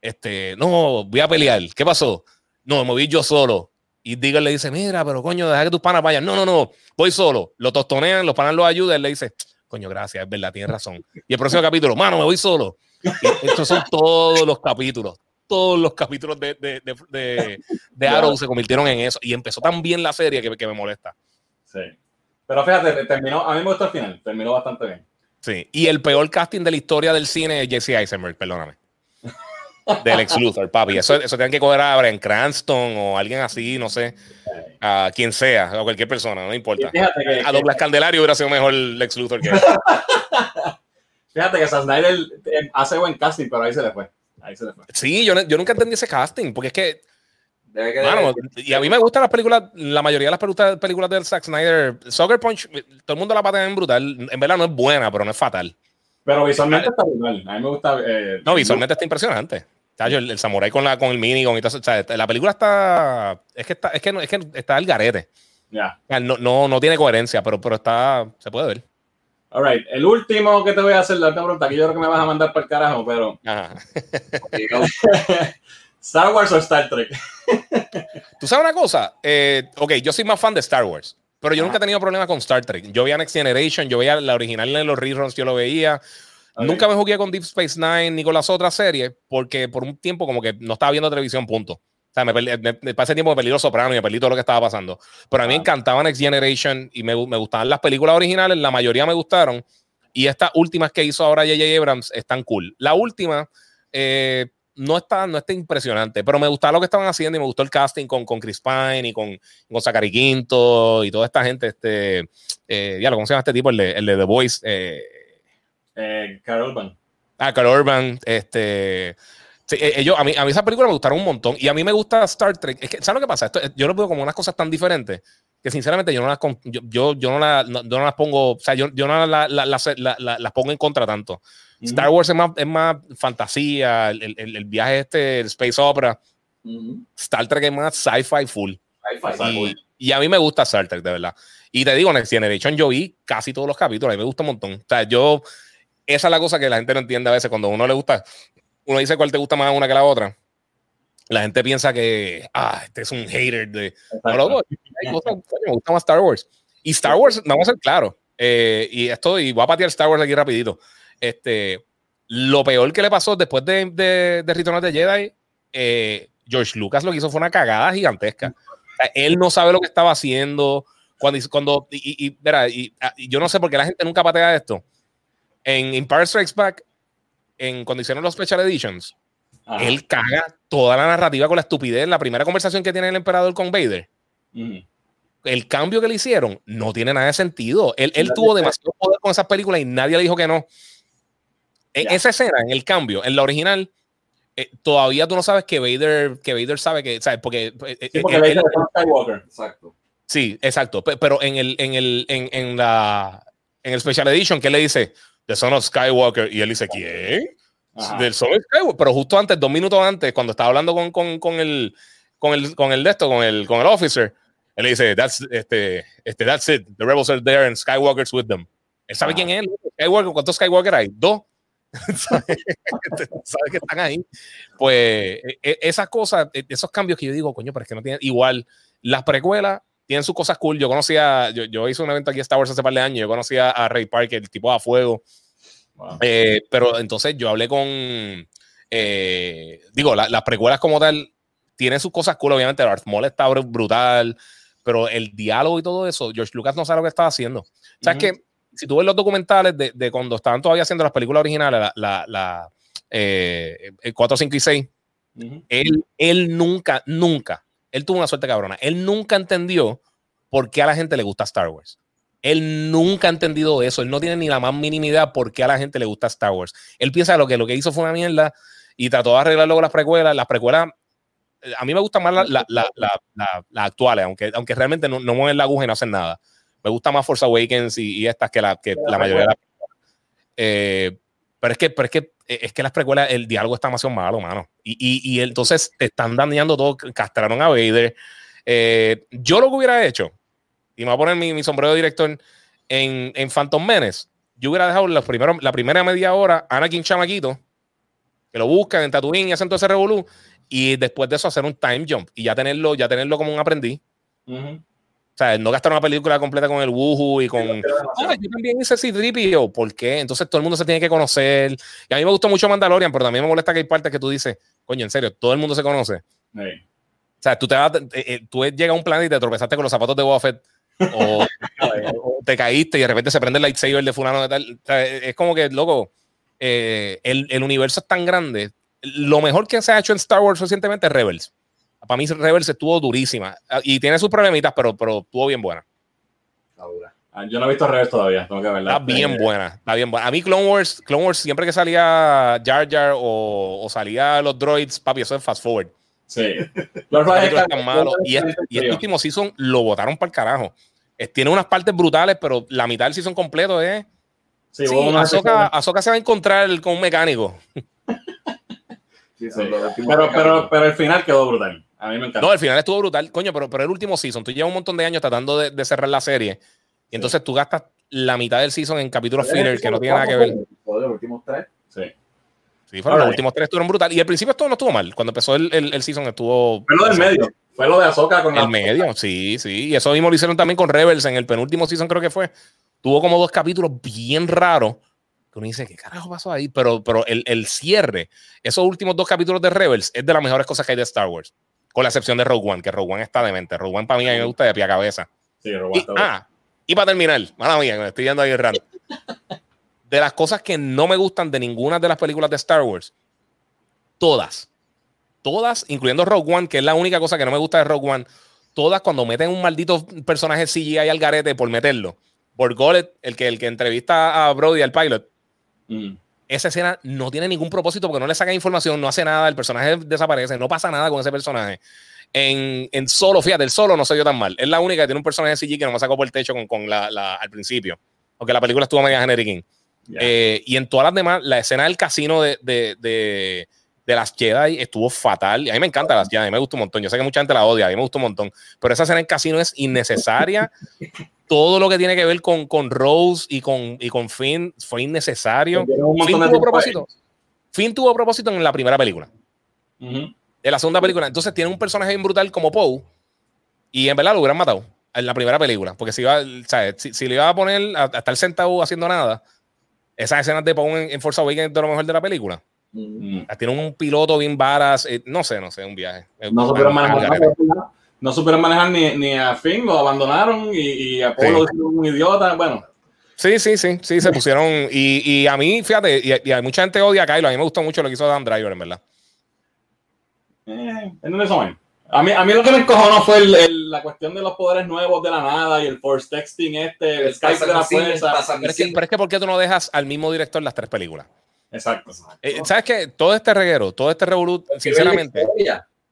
Este, no, voy a pelear. ¿Qué pasó? No, me moví yo solo. Y Digger le dice, mira, pero coño, deja que tus panas vayan. No, no, no, voy solo. Lo tostonean, los panas lo ayudan. Él le dice, coño, gracias, es verdad, tienes razón. Y el próximo capítulo, mano, me voy solo. estos son todos los capítulos, todos los capítulos de, de, de, de, Arrow se convirtieron en eso. Y empezó tan bien la serie que, que, me molesta. Sí. Pero fíjate, terminó, a mí me gustó el final, terminó bastante bien. Sí. Y el peor casting de la historia del cine es Jesse Eisenberg, perdóname. Del ex Luthor, papi. Eso, eso tienen que coger a Brian Cranston o alguien así, no sé. A quien sea, o cualquier persona, no importa. a Douglas Candelario hubiera sido mejor el ex Luthor que Fíjate que Snyder hace buen casting, pero ahí se le fue. Sí, yo, yo nunca entendí ese casting, porque es que. y a mí me gustan las películas, la mayoría de las películas, del Zack Snyder. Soccer Punch, todo el mundo la patea en brutal. En verdad no es buena, pero no es fatal. Pero visualmente está brutal. A mí me gusta. Eh, no, visualmente está impresionante. El, el samurai con, la, con el minigun y todo eso. la película está. Es que está, es que, es que está el garete. Ya. No, no, no, tiene coherencia, pero, pero está. Se puede ver. Alright, el último que te voy a hacer, la última pregunta, que yo creo que me vas a mandar para el carajo, pero. ¿Star Wars o Star Trek? ¿Tú sabes una cosa? Eh, ok, yo soy más fan de Star Wars, pero yo nunca he tenido problemas con Star Trek. Yo veía Next Generation, yo veía la original en los reruns, yo lo veía. Nunca me jugué con Deep Space Nine ni con las otras series, porque por un tiempo como que no estaba viendo televisión, punto. Sea, me, me, me pasé tiempo me perdí Los Sopranos y me perdí todo lo que estaba pasando. Pero a mí me encantaba Next Generation y me, me, gustaban las películas originales, la mayoría me gustaron. Y estas últimas que hizo ahora J.J. Abrams están cool. La última eh, no, está, no está impresionante, pero me gustaba lo que estaban haciendo y me gustó el casting con, con Chris Pine y con, con Zachary Quinto y toda esta gente. Este, eh, ya lo ¿cómo se llama este tipo? El de, el de The Voice. Eh, eh, Carl Urban. Ah, Carl Urban. Este. Sí, eh, ellos, a, mí, a mí esa película me gustaron un montón. Y a mí me gusta Star Trek. Es que, ¿sabes lo que pasa? Esto, yo lo veo como unas cosas tan diferentes que sinceramente yo no las, yo, yo, yo no, la, no, yo no las pongo, o sea, yo, yo no las la, la, la, pongo en contra tanto. Uh -huh. Star Wars es más, es más fantasía, el, el, el, viaje este, el space opera. Uh -huh. Star Trek es más sci-fi full. Sci y, y, a mí me gusta Star Trek, de verdad. Y te digo, Next Generation yo vi casi todos los capítulos, a mí me gusta un montón. O sea, yo, esa es la cosa que la gente no entiende a veces cuando a uno le gusta, uno dice cuál te gusta más una que la otra la gente piensa que, ah, este es un hater de... No, loco, hay cosas, me gusta más Star Wars. Y Star Wars, vamos a ser claros, eh, y esto, y voy a patear Star Wars aquí rapidito. Este, lo peor que le pasó después de, de, de Return of the Jedi, eh, George Lucas lo que hizo fue una cagada gigantesca. O sea, él no sabe lo que estaba haciendo. Cuando, cuando y, y, verá, y, y, yo no sé por qué la gente nunca patea esto. En Empire Strikes Back, en, cuando hicieron los Special Editions, Ajá. él caga toda la narrativa con la estupidez. La primera conversación que tiene el emperador con Vader, mm. el cambio que le hicieron no tiene nada de sentido. Él, él tuvo demasiado poder con esas películas y nadie le dijo que no. En esa escena, en el cambio, en la original, eh, todavía tú no sabes que Vader, que Vader sabe que, ¿sabes? Porque, eh, sí, porque él, él, Skywalker. Exacto. Sí, exacto. Pero en el, en el, en, en la, en el Special Edition, ¿qué le dice? The Son of Skywalker. Y él dice, ¿quién? Ajá. del Son Skywalker, pero justo antes, dos minutos antes, cuando estaba hablando con, con, con, el, con, el, con el de esto, con el, con el officer, él le dice, that's, este, este, that's it, the rebels are there and Skywalker's with them. Él sabe Ajá. quién es Skywalker, ¿cuántos Skywalker hay? Dos. ¿Sabe que están ahí? Pues e, esas cosas, e, esos cambios que yo digo, coño, pero es que no tienen igual. Las precuelas tienen sus cosas cool. Yo conocía, yo, yo hice un evento aquí en Star Wars hace par de años. Yo conocía a Ray Parker, el tipo a fuego. Wow. Eh, pero entonces yo hablé con, eh, digo, la, las precuelas como tal tienen sus cosas cool, obviamente Darth Maul está brutal, pero el diálogo y todo eso, George Lucas no sabe lo que estaba haciendo. O sea, uh -huh. es que si tú ves los documentales de, de, cuando estaban todavía haciendo las películas originales, la, la, la eh, 4, 5 y 6, uh -huh. él, él nunca, nunca, él tuvo una suerte cabrona, él nunca entendió por qué a la gente le gusta Star Wars. Él nunca ha entendido eso. Él no tiene ni la más mínima idea por qué a la gente le gusta Star Wars. Él piensa lo que lo que hizo fue una mierda y trató de arreglarlo con las precuelas. Las precuelas, eh, a mí me gustan más las la, la, la, la, actuales, aunque, aunque realmente no, no mueven la aguja y no hacen nada. Me gusta más Force Awakens y, y estas que la, que la mayoría de las eh, pero es que, pero es que es que las precuelas, el diálogo está demasiado malo, mano. Y, y, y entonces te están dañando todo, castraron a Vader. Eh, yo lo que hubiera hecho, y me voy a poner mi, sombrero de director en, en Phantom Menace, yo hubiera dejado los primeros, la primera media hora a Anakin Chamaquito, que lo buscan en Tatooine y hacen todo ese revolú, y después de eso hacer un time jump y ya tenerlo, ya tenerlo como un aprendiz. Uh. O sea, no gastar una película completa con el Woohoo y con. Ah, yo también hice C-3PO. ¿Por qué? Entonces todo el mundo se tiene que conocer. Y a mí me gustó mucho Mandalorian, pero también me molesta que hay partes que tú dices, coño, en serio, todo el mundo se conoce. Sí. O sea, tú, te vas, eh, eh, tú llegas a un planeta y te tropezaste con los zapatos de Boba Fett o, o, te caíste y de repente se prende el lightsaber de fulano de tal. O sea, es como que, loco, eh, el, el, universo es tan grande. Lo mejor que se ha hecho en Star Wars recientemente es Rebels. Para mí Rebels estuvo durísima y tiene sus problemitas, pero, pero estuvo bien buena. Ah, yo no he visto Rebels todavía, tengo que verla. Está bien eh, buena, está bien buena. A mí Clone Wars, Clone Wars siempre que salía Jar Jar o, o salía los droids, papi, eso es fast forward. Sí. Los tan malos. Y, este, y este último season lo botaron para el carajo. Tiene unas partes brutales, pero la mitad del season completo es. Sí, sí Ahsoka, se va a encontrar con un mecánico. Sí, sí. Pero, pero, pero el final quedó brutal. A mí me encantó. No, el final estuvo brutal, coño, pero, pero el último season, tú llevas un montón de años tratando de, de cerrar la serie y entonces sí. tú gastas la mitad del season en capítulos filler que no tiene nada que ver. Los últimos tres. Sí. Sí, fueron los últimos tres estuvieron brutal. Y al principio esto no estuvo mal. Cuando empezó el, el, el season estuvo. Fue lo del medio. Fue lo de Azoka con el medio, sí, sí. Y eso mismo lo hicieron también con Rebels en el penúltimo season, creo que fue. Tuvo como dos capítulos bien raros. Que uno dice, ¿qué carajo pasó ahí? Pero, pero el, el cierre, esos últimos dos capítulos de Rebels es de las mejores cosas que hay de Star Wars. Con la excepción de Rogue One, que Rogue One está demente. Rogue One para mí a mí me gusta de pie a cabeza. Sí, Rogue One Y, ah, y para terminar, mala mía, me estoy yendo ahí raro. De las cosas que no me gustan de ninguna de las películas de Star Wars, todas, todas, incluyendo Rogue One, que es la única cosa que no me gusta de Rogue One, todas cuando meten un maldito personaje CGI al garete por meterlo. Borgolet, el que, el que entrevista a Brody al pilot, Mm. Esa escena no tiene ningún propósito porque no le saca información, no hace nada, el personaje desaparece, no pasa nada con ese personaje. En, en solo, fíjate, el solo no se dio tan mal. Es la única que tiene un personaje CG que no me sacó por el techo con, con la, la- al principio. Porque la película estuvo media generic. Ya. Eh, y en todas las demás, la escena del casino de, de, de, de las Jedi estuvo fatal. Y a mí me encanta las Jedi, a mí me gusta un montón. Yo sé que mucha gente la odia, a mí me gusta un montón. Pero esa escena del casino es innecesaria. Todo lo que tiene que ver con, con Rose y con, y con Finn fue innecesario. Finn tuvo propósito. Finn tuvo propósito en la primera película. En la segunda película. Entonces tiene un personaje bien brutal como Poe. Y en verdad lo hubieran matado en la primera película. Porque si, iba, ¿sabes? si, si le iba a poner a, a estar sentado haciendo nada, esas escenas de Poe en, en Force Awakens es de lo mejor de la película. Tiene un piloto bien varas. eh, no sé, no sé, un viaje. No al manejar, garete. No supieron manejar ni, ni a Finn, lo abandonaron y, y a Paul Sí. lo hicieron un idiota. Bueno, Sí, sí, sí, sí, se pusieron. Y, y a mí, fíjate, y, y hay mucha gente odia a Kylo. A mí me gustó mucho lo que hizo Dan Driver, en verdad. eh, en eso hay. A mí, a mí lo que me encojonó fue el- el- la cuestión de los poderes nuevos de la nada y el force texting este, el Skype de la fuerza. Pero es, que, pero es que, ¿por qué tú no dejas al mismo director las tres películas? Exacto. Eh, ¿Sabes qué? Todo este reguero, todo este revolut, sinceramente, eh,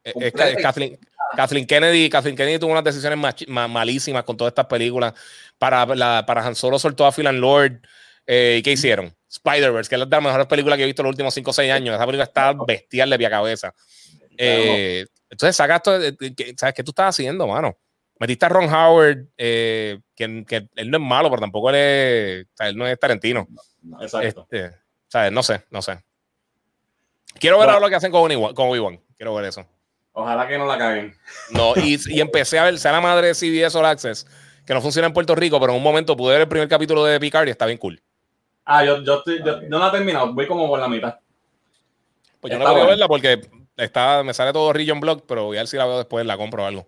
es Completa que Kathleen, Kathleen Kennedy, Kathleen Kennedy tuvo unas decisiones ma- malísimas con todas estas películas. Para, la, para Han Solo soltó a Phil and Lord. eh, ¿Y qué hicieron? Spider-Verse, que es de las mejores películas que he visto en los últimos 5 o 6 años. Esa película está bestial de pie a cabeza. Eh, entonces, saca esto. ¿Sabes qué tú estás haciendo, mano? Metiste a Ron Howard, eh, que, que él no es malo, pero tampoco él es, o sea, él no es Tarantino. Exacto. Este, ¿sabes? No sé, no sé. Quiero ver Bueno. ahora lo que hacen con Obi-Wan. Quiero ver eso. Ojalá que no la caguen. No, y, y empecé a ver, sea la madre de CBS All Access, que no funciona en Puerto Rico, pero en un momento pude ver el primer capítulo de Picard y está bien cool. Ah, yo, yo, estoy, yo no la he terminado, voy como por la mitad. Pues yo no Está voy a verla porque está, me sale todo Region Block, pero voy a ver si la veo después, la compro o algo.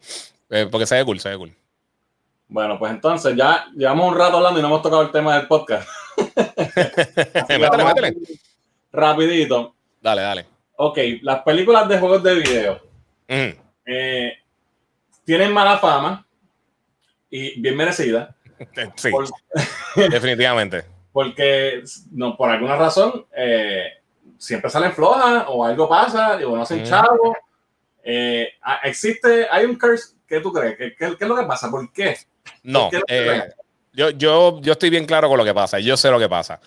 Eh, porque se ve cool, se ve cool. Bueno, pues entonces ya llevamos un rato hablando y no hemos tocado el tema del podcast. Métele, métele. Rapidito. Dale, dale. Ok, las películas de juegos de video Ujú. eh, tienen mala fama y bien merecida. Eh, Sí, Por- definitivamente. porque no, por alguna razón eh, siempre salen flojas o algo pasa o no hacen chavo. Eh, existe, hay un curse, ¿qué tú crees? ¿Qué, qué, qué es lo que pasa? ¿Por qué? No, ¿Por qué no eh, yo, yo, yo estoy bien claro con lo que pasa. Yo sé lo que pasa.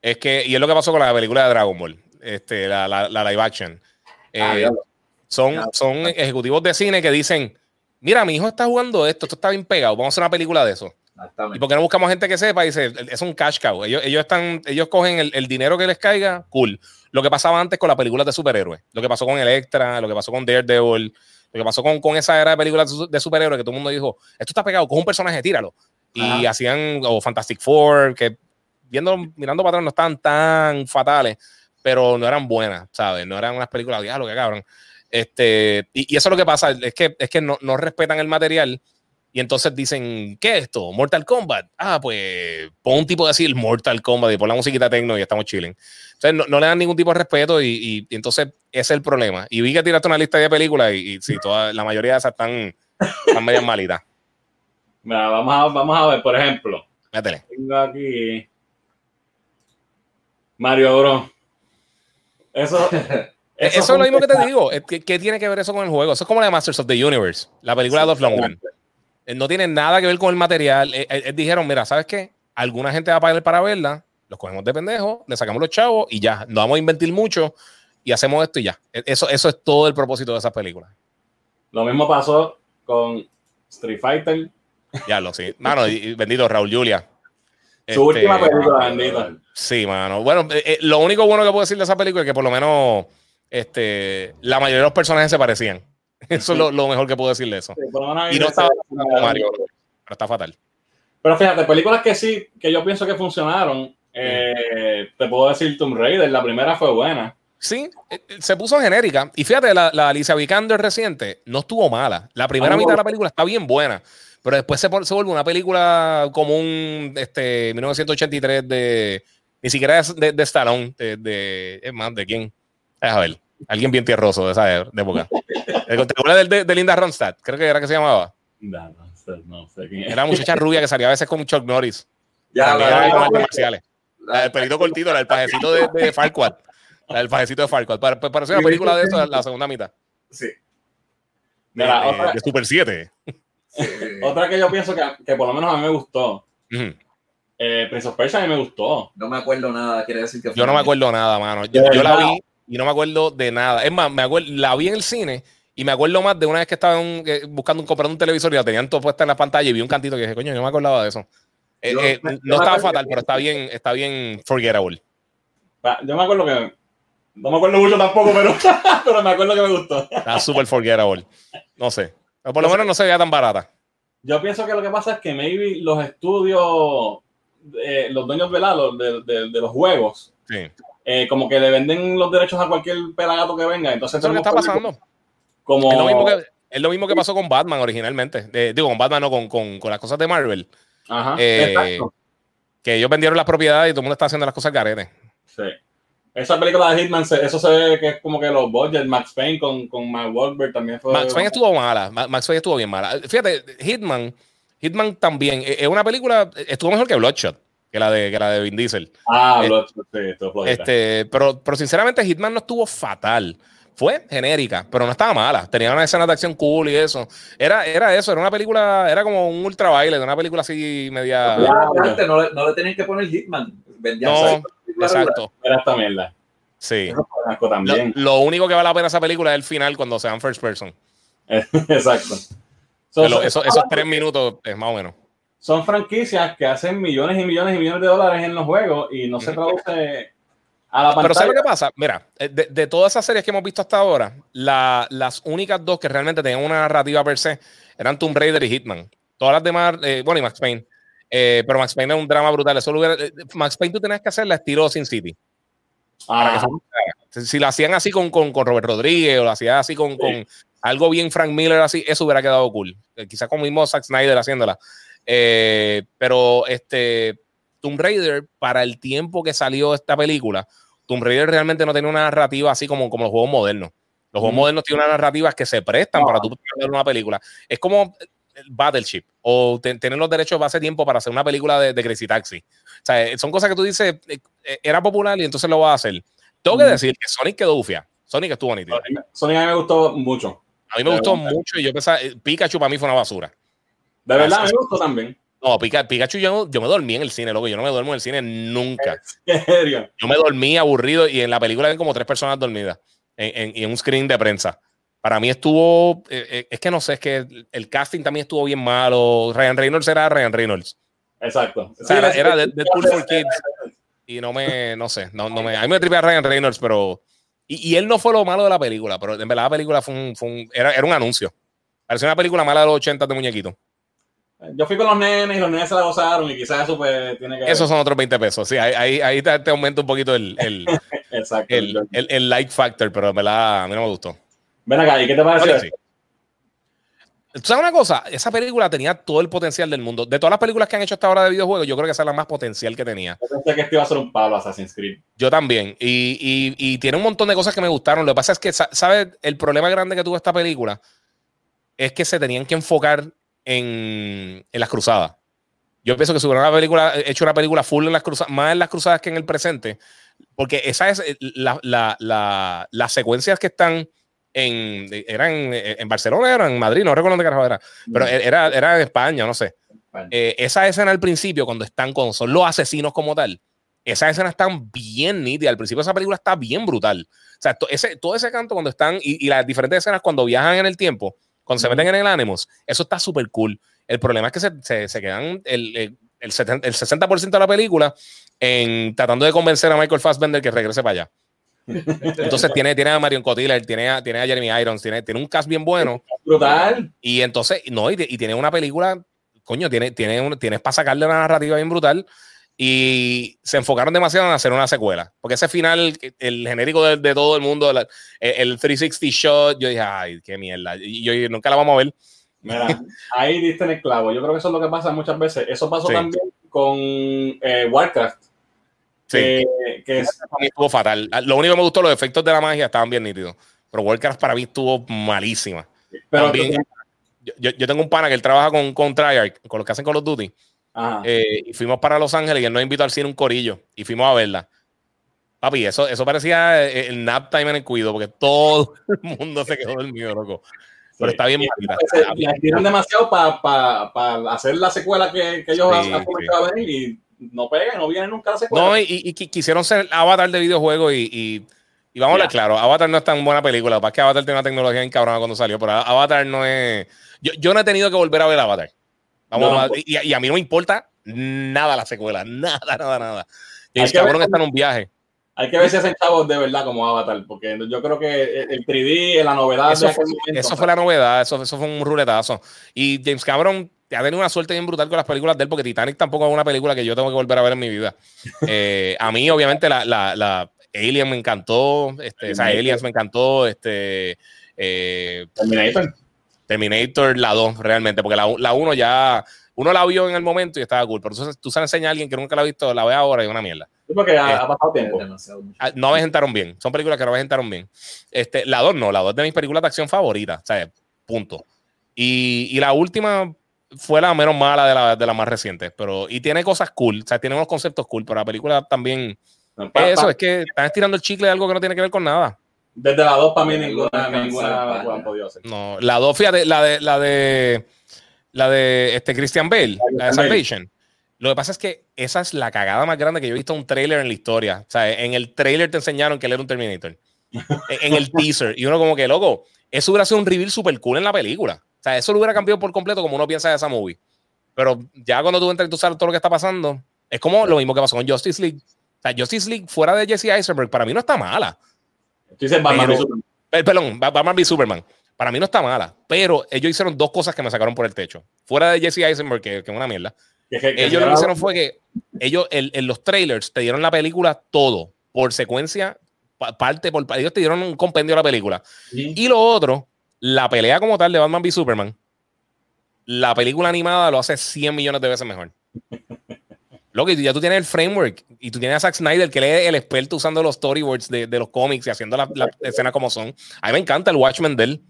Es que, y es lo que pasó con la película de Dragon Ball, este, la, la, la live action. Eh, Ah. Son, Ya. son ejecutivos de cine que dicen: Mira, mi hijo está jugando esto, esto está bien pegado, vamos a hacer una película de eso. ¿Y por qué no buscamos gente que sepa? Y dice: Es un cash cow. Ellos, ellos, están, ellos cogen el, el dinero que les caiga, cool. Lo que pasaba antes con las películas de superhéroes, lo que pasó con Electra, lo que pasó con Daredevil, lo que pasó con, con esa era de películas de su- de superhéroes que todo el mundo dijo: Esto está pegado, con un personaje, tíralo. Y Ajá. hacían, o Fantastic Four, que viendo, mirando para atrás no estaban tan fatales, pero no eran buenas, ¿sabes? No eran unas películas, diablo, que cabrón. Este, y, y eso es lo que pasa, es que, es que no, no respetan el material y entonces dicen, ¿qué es esto? Mortal Kombat. Ah, pues pon un tipo de decir Mortal Kombat y pon la musiquita tecno y estamos chilling. Entonces no, no le dan ningún tipo de respeto y, y- y entonces ese es el problema. Y vi que tiraste una lista de películas y, y sí, toda, la mayoría de esas están, están medias malitas. Mira, vamos, a, vamos a ver, por ejemplo, Métele. tengo aquí Mario Bros. Eso, Eso, es lo mismo que te digo. Es que- ¿Qué tiene que ver eso con el juego? Eso es como la de Masters of the Universe, la película de Dolph Lundgren. Eh, No tiene nada que ver con el material. Eh, eh, eh, dijeron, mira, ¿sabes qué? Alguna gente va a pagar para verla, los cogemos de pendejo, le sacamos los chavos y ya. No vamos a invertir mucho y hacemos esto y ya. Eh, Eso, eso es todo el propósito de esas películas. Lo mismo pasó con Street Fighter. Ya lo sí. Mano, y, bendito Raúl Julia. Su Este, última película, bendita. Sí, mano. Bueno, eh, eh, lo único bueno que puedo decir de esa película es que por lo menos este, la mayoría de los personajes se parecían. Eso es lo, lo mejor que puedo decir de eso. Sí, Y no estaba Mario, pero está fatal. Pero fíjate, películas que sí, que yo pienso que funcionaron. eh, te puedo decir Tomb Raider, la primera fue buena. Sí, eh, eh, se puso genérica. Y fíjate, la, la Alicia Vikander reciente no estuvo mala. La primera Ah, mitad de la película está bien buena. Pero después se, se vuelve una película como un este, 1983 de. Ni siquiera de, de, de Stallone. De, de- es más, ¿de quién? A ver. Alguien bien tierroso de esa de época. ¿Te acuerdas del de, de Linda Ronstadt? Creo que era que se llamaba. No, no sé, no sé quién es. Era una muchacha rubia que salía a veces con Chuck Norris. Ya, También la- la-. La del pelito cortito, la del pajecito de, de Farquaad. La del pajecito de Farquaad. Pare- Pareció una película de eso, la segunda mitad. Sí. De, otra, de Super 7. sí. otra que yo pienso que, que por lo menos a mí me gustó. Eh, Prince of Persia a mí me gustó. No me acuerdo nada, quiere decir que Yo no me acuerdo nada, mano. Yo, la vi y no me acuerdo de nada. Es más, me acuerdo, la vi en el cine y me acuerdo más de una vez que estaba un- eh, buscando un, comprando un televisor y la tenían todo puesta en la pantalla y vi un cantito que dije, coño, yo no me acordaba de eso. Eh, Yo- eh, yo no estaba fatal, que- pero está bien, está bien forgettable. Yo me acuerdo que. No me acuerdo mucho tampoco, pero, pero me acuerdo que me gustó. Está súper forgettable. No sé. Pero por lo menos no se veía tan barata. Yo pienso que lo que pasa es que maybe los estudios, eh, los dueños ¿verdad? Los de, de- de los juegos, Sí. Eh, como que le venden los derechos a cualquier pelagato que venga. Entonces, Eso es lo que está pasando. Como, Es lo mismo que, es lo mismo que pasó con Batman originalmente. Eh, digo, con Batman, no con, con, con las cosas de Marvel. Ajá, Eh. Que ellos vendieron las propiedades y todo el mundo está haciendo las cosas garete. Sí. Esa película de Hitman, eso se ve que es como que los budgets, Max Payne con, con Mark Wahlberg también fue. Max Payne estuvo mala. Ma- Max Payne estuvo bien mala. Fíjate, Hitman, Hitman también. eh, Es una película, estuvo mejor que Bloodshot, que la de, que la de Vin Diesel. Ah, Eh, Bloodshot, sí, flojita. Este, pero, pero sinceramente, Hitman no estuvo fatal. Fue genérica, pero no estaba mala. Tenía una escena de acción cool y eso. Era, era eso, era una película, era como un ultra baile, una película así media. Antes no, le, no le tenían que poner Hitman. Vendían No, Exacto. Era esta mierda. Sí. Lo, lo único que vale la pena esa película es el final cuando sean first person. Exacto. So, Que lo- so- eso- esos tres minutos es más o menos. Son franquicias que hacen millones y millones y millones de dólares en los juegos y no se traduce a la Pero pantalla. ¿sabes lo que pasa? Mira, eh, de, de todas esas series que hemos visto hasta ahora, la- las únicas dos que realmente tenían una narrativa per se eran Tomb Raider y Hitman. Todas las demás, eh, bueno, y Max Payne. Eh, pero Max Payne es un drama brutal. Eso lo hubiera- eh, Max Payne tú tenías que hacerla estilo Sin City. Ah, Si, si la hacían así con, con, con Robert Rodríguez o la hacían así con, con algo bien Frank Miller, así, eso hubiera quedado cool. Eh, quizás con mismo Zack Snyder haciéndola. Eh, pero este Tomb Raider, para el tiempo que salió esta película, Tomb Raider realmente no tenía una narrativa así como, como los juegos modernos. Los juegos Ujú. modernos tienen unas narrativas que se prestan para tú ver una película. Es como el Battleship o te- tener los derechos hace tiempo para hacer una película de, de Crazy Taxi. O sea, eh, son cosas que tú dices, eh, eh, era popular y entonces lo vas a hacer. Tengo que Ujú. decir que Sonic quedó ufia. Sonic estuvo nítido. Sonic a mí me gustó mucho. A mí me De gustó mucho y yo pensaba, eh, Pikachu para mí fue una basura. De verdad, me gustó también. No, Pika- Pikachu yo, yo me dormí en el cine, loco. Yo no me duermo en el cine nunca. En serio. Yo me dormí aburrido y en la película ven como tres personas dormidas en, en- un screen de prensa. Para mí estuvo, eh, eh, es que no sé, es que el, el casting también estuvo bien malo. Ryan Reynolds era Ryan Reynolds. Exacto. O sea, era, Sí, era de- Deadpool sí, for Kids y no me, no sé, no, no me, a mí me tripea Ryan Reynolds, pero, y, y él no fue lo malo de la película, pero en verdad la película fue un, fue un- era, era un anuncio. Parecía una película mala de los 80 de muñequito. Yo fui con los nenes y los nenes se la gozaron y quizás eso pues tiene que ver. Esos son otros 20 pesos. Sí, ahí, ahí, te, te aumenta un poquito el, el, Exacto. el, el- el like factor, pero en verdad a mí no me gustó. Ven acá, ¿y qué te parece? Sí. ¿Tú sabes una cosa? Esa película tenía todo el potencial del mundo. De todas las películas que han hecho hasta ahora de videojuegos, yo creo que esa es la más potencial que tenía. Yo pensé que esto iba a ser un palo Assassin's Creed. Yo también. Y, y- y tiene un montón de cosas que me gustaron. Lo que pasa es que, sa- ¿sabes? El problema grande que tuvo esta película es que se tenían que enfocar en, en las cruzadas. Yo pienso que si una película, hecho una película full en las cruzadas, más en las cruzadas que en el presente, porque esa es eh, la- la- la- las secuencias que están en, eran en Barcelona, eran en Madrid, no recuerdo dónde carajo era, pero era, era en España, no sé. Eh, esa escena al principio, cuando están, cuando son los asesinos como tal, esas escenas están bien nítidas. Al principio esa película está bien brutal. O sea, to- ese, todo ese canto cuando están y, y las diferentes escenas cuando viajan en el tiempo, cuando se meten en el Animus, eso está súper cool. El problema es que se, se- se quedan el, el, el 70 el 60% de la película en tratando de convencer a Michael Fassbender que regrese para allá. Entonces tiene, tiene a Marion Cotillard, tiene a, tiene a Jeremy Irons, tiene, tiene un cast bien bueno. Brutal. Y entonces, no, y, y tiene una película, coño, tiene, tiene un- tienes para sacarle una narrativa bien brutal. Y se enfocaron demasiado en hacer una secuela. Porque ese final, el genérico de, todo el mundo, el 360 shot, yo dije, ay, qué mierda. Y yo nunca la vamos a ver. Mira, ahí diste en el clavo. Yo creo que eso es lo que pasa muchas veces. Eso pasó también con eh, Warcraft. Sí. que es... Para mí estuvo fatal. Lo único que me gustó, los efectos de la magia estaban bien nítidos. Pero Warcraft para mí estuvo malísima. Pero yo, yo, tengo un pana que él trabaja con, con Treyarch, con los que hacen Call of Duty. Eh, y fuimos para Los Ángeles y él nos invitó al cine un corillo y fuimos a verla. Papi, eso, eso parecía eh, el nap time en el cuido porque todo el mundo se quedó dormido, loco. Pero está bien. Y tiran demasiado para hacer la secuela que, que ellos han comenzado a venir y no pegan, no vienen nunca a la secuela. No, y, y, quisieron ser Avatar de videojuego y, y, y vamos a ver claro, Avatar no es tan buena película. Para que Avatar tiene una tecnología encabrona cuando salió, pero Avatar no es. Yo, yo no he tenido que volver a ver Avatar. Vamos y, a mí no me importa nada la secuela, nada, nada, nada. El cabrón está en un viaje. Hay que ver si hacen chavos de verdad como Avatar, porque yo creo que el 3D, la novedad. Eso, fue, eso fue la novedad, eso, eso fue un ruletazo. Y James Cameron ha tenido una suerte bien brutal con las películas de él, porque Titanic tampoco es una película que yo tengo que volver a ver en mi vida. Eh, a mí, obviamente, la, la, la, Alien me encantó, este, esa Aliens me encantó, este. Eh, Terminator. Terminator, la 2, realmente, porque la, la 1 ya, uno la vio en el momento y estaba cool, pero tú, tú se la enseñas a alguien que nunca la ha visto, la ve ahora y es una mierda. Sí, porque ha, eh, pasado tiempo. Ah, no aventaron bien, son películas que no aventaron bien. Este, la 2 no, la 2 es de mis películas de acción favoritas, sea, punto. Y, y la última fue la menos mala de las de la más recientes, pero y tiene cosas cool, o sea, tiene unos conceptos cool, pero la película también... eso, es que están estirando el chicle de algo que no tiene que ver con nada. Desde la 2 para mí ninguna, ninguna han podido hacer. No, la 2, fíjate, la de la de la de este Christian Bale, la de Salvation. Lo que pasa es que esa es la cagada más grande que yo he visto en un trailer en la historia. O sea, en el trailer te enseñaron que él era un Terminator. en el teaser. Y uno como que, loco, eso hubiera sido un reveal super cool en la película. O sea, eso lo hubiera cambiado por completo como uno piensa de esa movie. Pero ya cuando tú entras y tú sabes todo lo que está pasando, es como lo mismo que pasó con Justice League. O sea, Justice League fuera de Jesse Eisenberg, para mí no está mala. Batman pero, Superman. Perdón, Batman v Superman. Para mí no está mala, pero ellos hicieron dos cosas que me sacaron por el techo. Fuera de Jesse Eisenberg, que, es una mierda. ellos lo que hicieron fue que ellos en, los trailers te dieron la película todo, por secuencia, parte por Ellos te dieron un compendio de la película. Y lo otro, la pelea como tal de Batman v Superman, la película animada lo hace 100 millones de veces mejor. Lo que ya tú tienes el framework y tú tienes a Zack Snyder, que es el experto usando los storyboards de, de los cómics y haciendo las la escenas como son. A mí me encanta el Watchmen de él.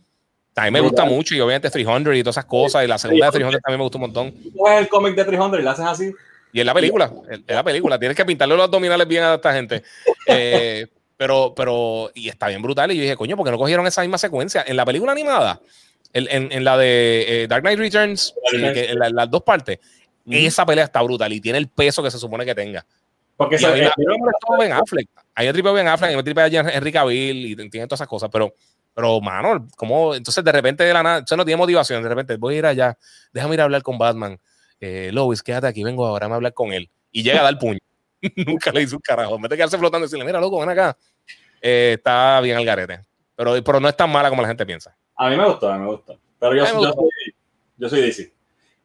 A mí me gusta mucho y obviamente 300 y todas esas cosas. Y la segunda de 300 también me gusta un montón. ¿Tú es el cómic de 300 y lo haces así? Y en la película, en la película. Tienes que pintarle los abdominales bien a esta gente. Eh, pero, pero, y está bien brutal. Y yo dije, coño, ¿por qué no cogieron esa misma secuencia? En la película animada, en, en, la de eh, Dark Knight Returns, en, las dos partes, esa pelea está brutal y tiene el peso que se supone que tenga. Porque se, hay, Ben Affleck. Hay un triple Ben Affleck, hay un triple de Henry Cavill y tiene todas esas cosas, pero, pero mano, como entonces de repente de la nada, eso no tiene motivación, de repente voy a ir allá, déjame ir a hablar con Batman. Eh, Lois, quédate aquí, vengo ahora a hablar con él. Y llega a dar puño. Nunca le hizo un carajo. En vez de quedarse flotando y decirle, mira, loco, ven acá. Eh, está bien el garete. Pero, pero no es tan mala como la gente piensa. A mí me gustó, a mí me gustó. Pero yo, yo, soy, yo soy DC.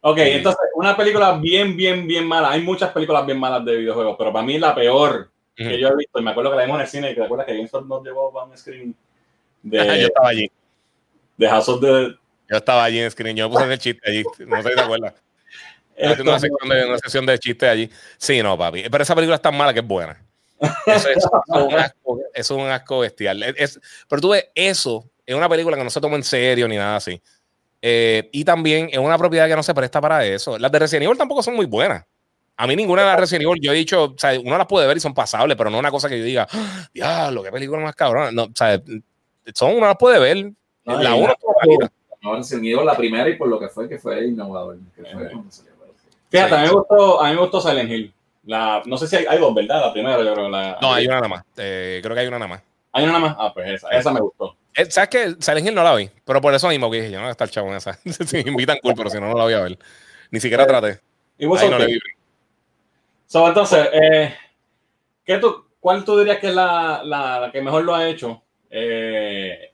Ok, entonces, una película bien, bien, bien mala. Hay muchas películas bien malas de videojuegos, pero para mí la peor que yo he visto, y me acuerdo que la vimos en el cine, y te acuerdas que GameStop nos llevó a un screen de... yo estaba allí. De of the... Yo estaba allí en screen, yo puse el chiste allí, no sé si te acuerdas. Una sección, de, una sesión de chistes allí. Sí, no, papi. Pero esa película es tan mala que es buena. Eso es, un, asco, es un asco bestial. Es, pero tú ves, eso es una película que no se toma en serio ni nada así. Eh, y también es una propiedad que no se presta para eso. Las de Resident Evil tampoco son muy buenas. A mí ninguna de las Resident Evil, yo he dicho, o sea, uno las puede ver y son pasables, pero no una cosa que yo diga, ¡Ah, diablo, qué película más cabrona. No, o sea, son, uno las puede ver. la una no, Resident Evil la primera y por lo que fue, que fue innovador. Fíjate, a mí me gustó, a mí me gustó Silent Hill. La, no sé si hay, hay, dos, ¿verdad? La primera, yo creo. La, no, hay una nada más. Eh, creo que hay una nada más. ¿Hay una nada más? Ah, pues esa, esa me gustó. Eh, ¿Sabes qué? Silent Hill no la vi, pero por eso mismo que dije, yo no voy a estar chavo en esa. si me invitan, cool, pero si no, no la voy a ver. Ni siquiera traté. ¿Y vos no le so, entonces, eh, ¿qué tú, ¿cuál tú dirías que es la, la, que mejor lo ha hecho? Eh,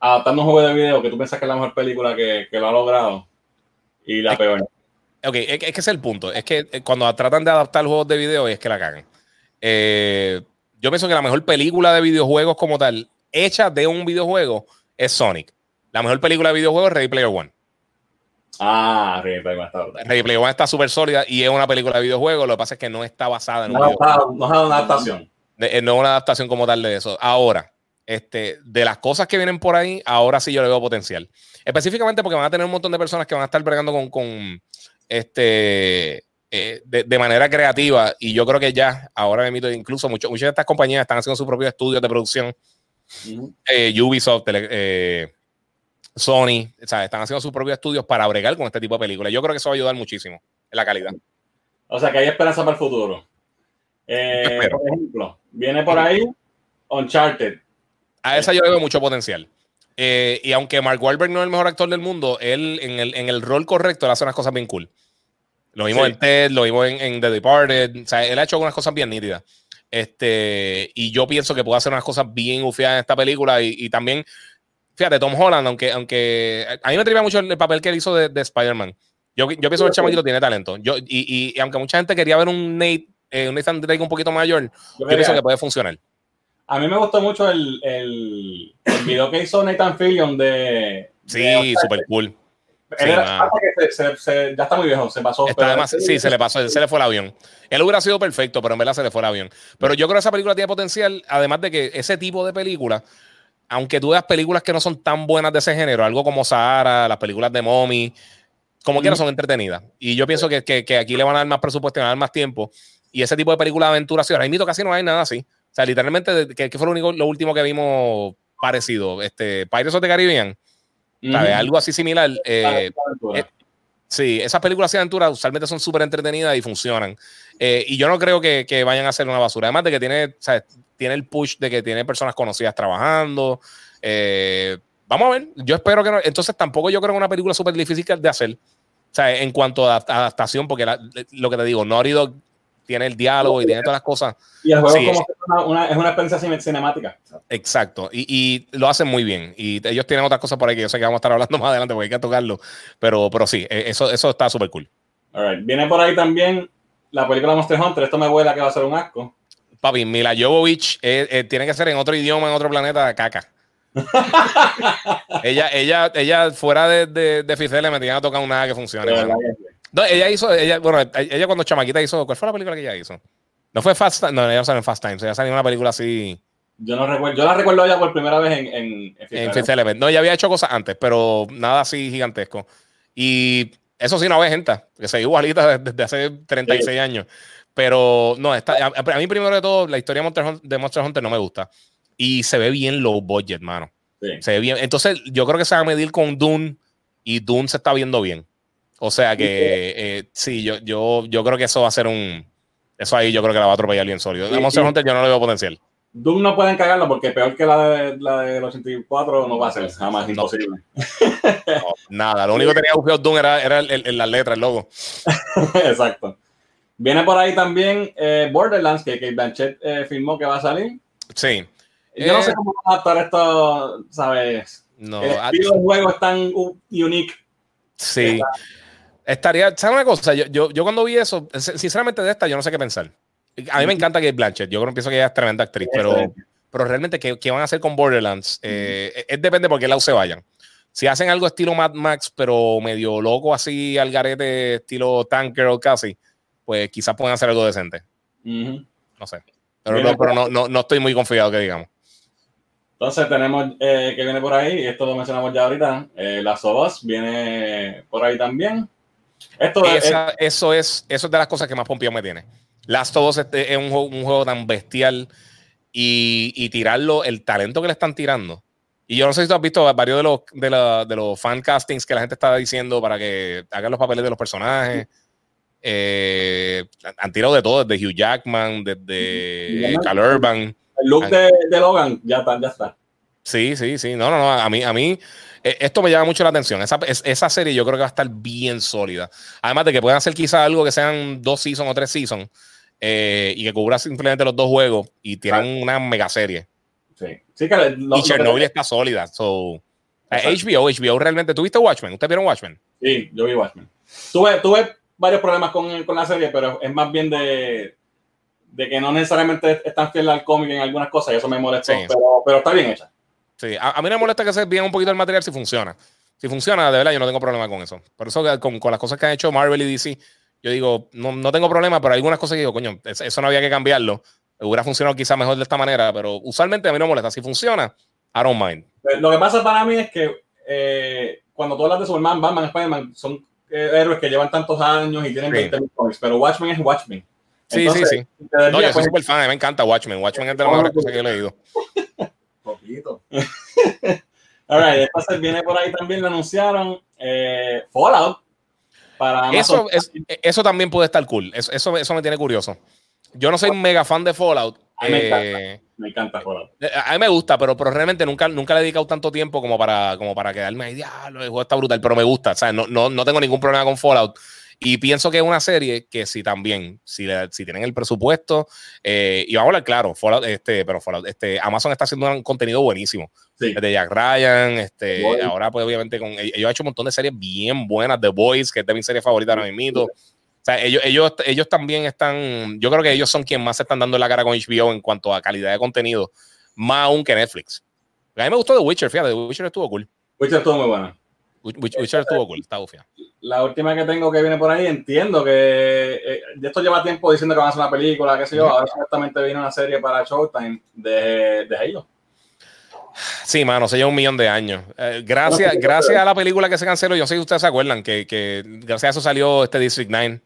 adaptando un juego de video que tú piensas que es la mejor película que, que lo ha logrado y la peor. ok, es, que es el punto. Es que eh, cuando tratan de adaptar juegos de video es que la cagan. Eh, yo pienso que la mejor película de videojuegos como tal, hecha de un videojuego, es Sonic. La mejor película de videojuegos es Ready Player One. Ah, Ready Player One está Ready Player One está súper sólida y es una película de videojuegos. Lo que pasa es que no está basada en un no, videojuego. No es una adaptación. Eh, no es una adaptación como tal de eso. Ahora, este, de las cosas que vienen por ahí, ahora sí yo le veo potencial. Específicamente porque van a tener un montón de personas que van a estar bregando con, con este, eh, de, manera creativa. Y yo creo que ya, ahora me invito, incluso muchas de estas compañías están haciendo sus propios estudios de producción. Eh, Ubisoft, eh, Sony, están haciendo sus propios estudios para bregar con este tipo de películas. Yo creo que eso va a ayudar muchísimo en la calidad. O sea que hay esperanza para el futuro. por ejemplo, viene por ahí Uncharted. A esa yo le veo mucho potencial. y aunque Mark Wahlberg no es el mejor actor del mundo, él en el, en el rol correcto él hace unas cosas bien cool. Lo vimos en Ted, lo vimos en, The Departed. O sea, él ha hecho algunas cosas bien nítidas. Este, y yo pienso que puede hacer unas cosas bien ufiadas en esta película. Y, también, fíjate, Tom Holland, aunque, aunque a mí me atrevía mucho el papel que él hizo de, Spider-Man. Yo, yo pienso que el chamaquito tiene talento. Yo, y, y, aunque mucha gente quería ver un Nate, eh, un Nathan Drake un poquito mayor, yo, pienso que puede funcionar. A mí me gustó mucho el, el, video que hizo Nathan Fillion de. Sí, super cool ya está muy viejo, se pasó. sí, se le pasó, se le fue el avión. Él hubiera sido perfecto, pero en verdad se le fue el avión. Pero yo creo que esa película tiene potencial, además de que ese tipo de película, aunque tú veas películas que no son tan buenas de ese género, algo como Sahara, las películas de Mommy, como quiera son entretenidas. Y yo pienso que, que, aquí le van a dar más presupuesto y van a dar más tiempo. Y ese tipo de películas de aventura, sí, ahora casi no hay nada así. O sea, literalmente, que, fue lo, único, lo último que vimos parecido? Este, Pirates of the Caribbean algo así similar. Eh, eh, sí, esas películas de aventura usualmente son súper entretenidas y funcionan. Eh, y yo no creo que, vayan a ser una basura. Además de que tiene, tiene el push de que tiene personas conocidas trabajando. vamos a ver. Yo espero que no. Entonces tampoco yo creo que una película súper difícil de hacer. O sea, en cuanto a adaptación, porque lo que te digo, Naughty Dog tiene el diálogo y tiene todas las cosas. Y el juego como es, una, es una experiencia cinemática. Exacto, y, y, lo hacen muy bien. Y ellos tienen otras cosas por ahí que yo sé que vamos a estar hablando más adelante porque hay que tocarlo. Pero, pero sí, e, eso, eso está súper cool. Viene por ahí también la película Monster Hunter. Esto me huele a que va a ser un asco. Papi, Mila Jovovich eh, eh, tiene que ser en otro idioma, en otro planeta, caca. ella, ella, ella fuera de, de, de le metían a tocar un nada que funcione. No, ella hizo, ella, bueno, ella cuando chamaquita hizo, ¿cuál fue la película que ella hizo? No fue Fast Times, no, ella salió en Fast Times, ella salió en una película así. Yo no recuerdo, yo la recuerdo ya por primera vez en, en, en, Fifth Element. No, ella había hecho cosas antes, pero nada así gigantesco. Y eso sí, no ve gente, que se igualita desde, hace 36 años. Pero no, está, a, mí primero de todo, la historia de Monster, Hunter no me gusta. Y se ve bien low budget, mano. Se ve bien. Entonces, yo creo que se va a medir con Dune y Dune se está viendo bien. O sea que eh, sí, yo, yo, yo creo que eso va a ser un. Eso ahí yo creo que la va a atropellar bien sólido. Sí, Monster Hunter yo no le veo potencial. Doom no pueden cagarlo porque peor que la, de, la del 84 no va a ser, jamás, imposible. nada, lo único que tenía bufiado Doom era, era el, el, la letra, el logo. Exacto. Viene por ahí también eh, Borderlands, que Kate Blanchett eh, firmó que va a salir. Sí. Yo no sé cómo va a adaptar esto, ¿sabes? No, el estilo del juego es tan unique. Sí. Estaría, ¿sabes una cosa? Yo, yo, cuando vi eso, sinceramente de esta, yo no sé qué pensar. A mí me encanta Kate Blanchett, yo creo que pienso que ella es tremenda actriz, pero, pero realmente, ¿qué, ¿qué, van a hacer con Borderlands? Eh, es depende por qué lado se vayan. Si hacen algo estilo Mad Max, pero medio loco así al garete, estilo Tanker o casi, pues quizás puedan hacer algo decente. No sé. Pero, no, pero no, no, no, estoy muy confiado que digamos. Entonces tenemos eh, que viene por ahí, y esto lo mencionamos ya ahorita, eh, la Sobos viene por ahí también. Esto es, eso, es, eso es de las cosas que más pompeo me tiene. Last of Us es un juego, un juego tan bestial y, y, tirarlo, el talento que le están tirando. Y yo no sé si tú has visto varios de los, de, la, de los fan castings que la gente está diciendo para que hagan los papeles de los personajes. Eh, han tirado de todo, desde Hugh Jackman, desde Cal Urban. El look de, de, Logan ya está, ya está. Sí, sí, sí. No, no, no. A mí, a mí esto me llama mucho la atención. Esa, esa, serie yo creo que va a estar bien sólida. Además de que puedan hacer quizás algo que sean dos seasons o tres seasons eh, y que cubra simplemente los dos juegos y tienen una mega serie. Sí. sí que y Chernobyl está sólida. So, HBO, HBO realmente. ¿Tuviste Watchmen? ¿Ustedes vieron Watchmen? Sí, yo vi Watchmen. Tuve, tuve varios problemas con, con la serie, pero es más bien de, de que no necesariamente es tan fiel al cómic en algunas cosas y eso me molesta, pero, pero, está bien hecha. Sí, a, mí me molesta que se bien un poquito el material si funciona. Si funciona, de verdad, yo no tengo problema con eso. Por eso, con, con las cosas que han hecho Marvel y DC, yo digo, no, no tengo problema, pero hay algunas cosas que digo, coño, eso no había que cambiarlo. Hubiera funcionado quizá mejor de esta manera, pero usualmente a mí no me molesta. Si funciona, I don't mind. Pues, lo que pasa para mí es que eh, cuando tú hablas de Superman, Batman, Spider-Man, son eh, héroes que llevan tantos años y tienen 20 mil cómics, pero Watchmen es Watchmen. Sí, sí, sí. No, yo soy pues, súper fan, me encanta Watchmen. Watchmen es de las mejores cosas que he leído. Poquito. Alright, después viene por ahí también, lo anunciaron eh, Fallout. Para eso, eso también puede estar cool. Eso, eso, eso me tiene curioso. Yo no soy un mega fan de Fallout. me, encanta, Fallout. Eh, a mí me gusta, pero, pero realmente nunca, nunca le he dedicado tanto tiempo como para, como para quedarme ahí, diablo, el juego está brutal, pero me gusta. O sea, no, no, no tengo ningún problema con Fallout. Y pienso que es una serie que si también, si, si tienen el presupuesto, eh, y vamos a hablar claro, Fallout, este, pero Fallout, este, Amazon está haciendo un contenido buenísimo. Sí. De Jack Ryan, este, ahora pues obviamente con ellos han hecho un montón de series bien buenas, The Boys, que es de mi serie favorita ahora mismo. O sea, ellos, ellos, ellos también están, yo creo que ellos son quienes más se están dando la cara con HBO en cuanto a calidad de contenido, más aún que Netflix. A mí me gustó The Witcher, fíjate, The Witcher estuvo cool. Witcher estuvo muy buena. Witcher estuvo cool, está bufia. La última que tengo que viene por ahí, entiendo que eh, esto lleva tiempo diciendo que van a hacer una película, qué sé yo. Ahora exactamente viene una serie para Showtime de, de Halo. Sí, mano, se lleva un millón de años. Eh, gracias, gracias a la película que se canceló, yo sé que ustedes se acuerdan que, que gracias a eso salió este District 9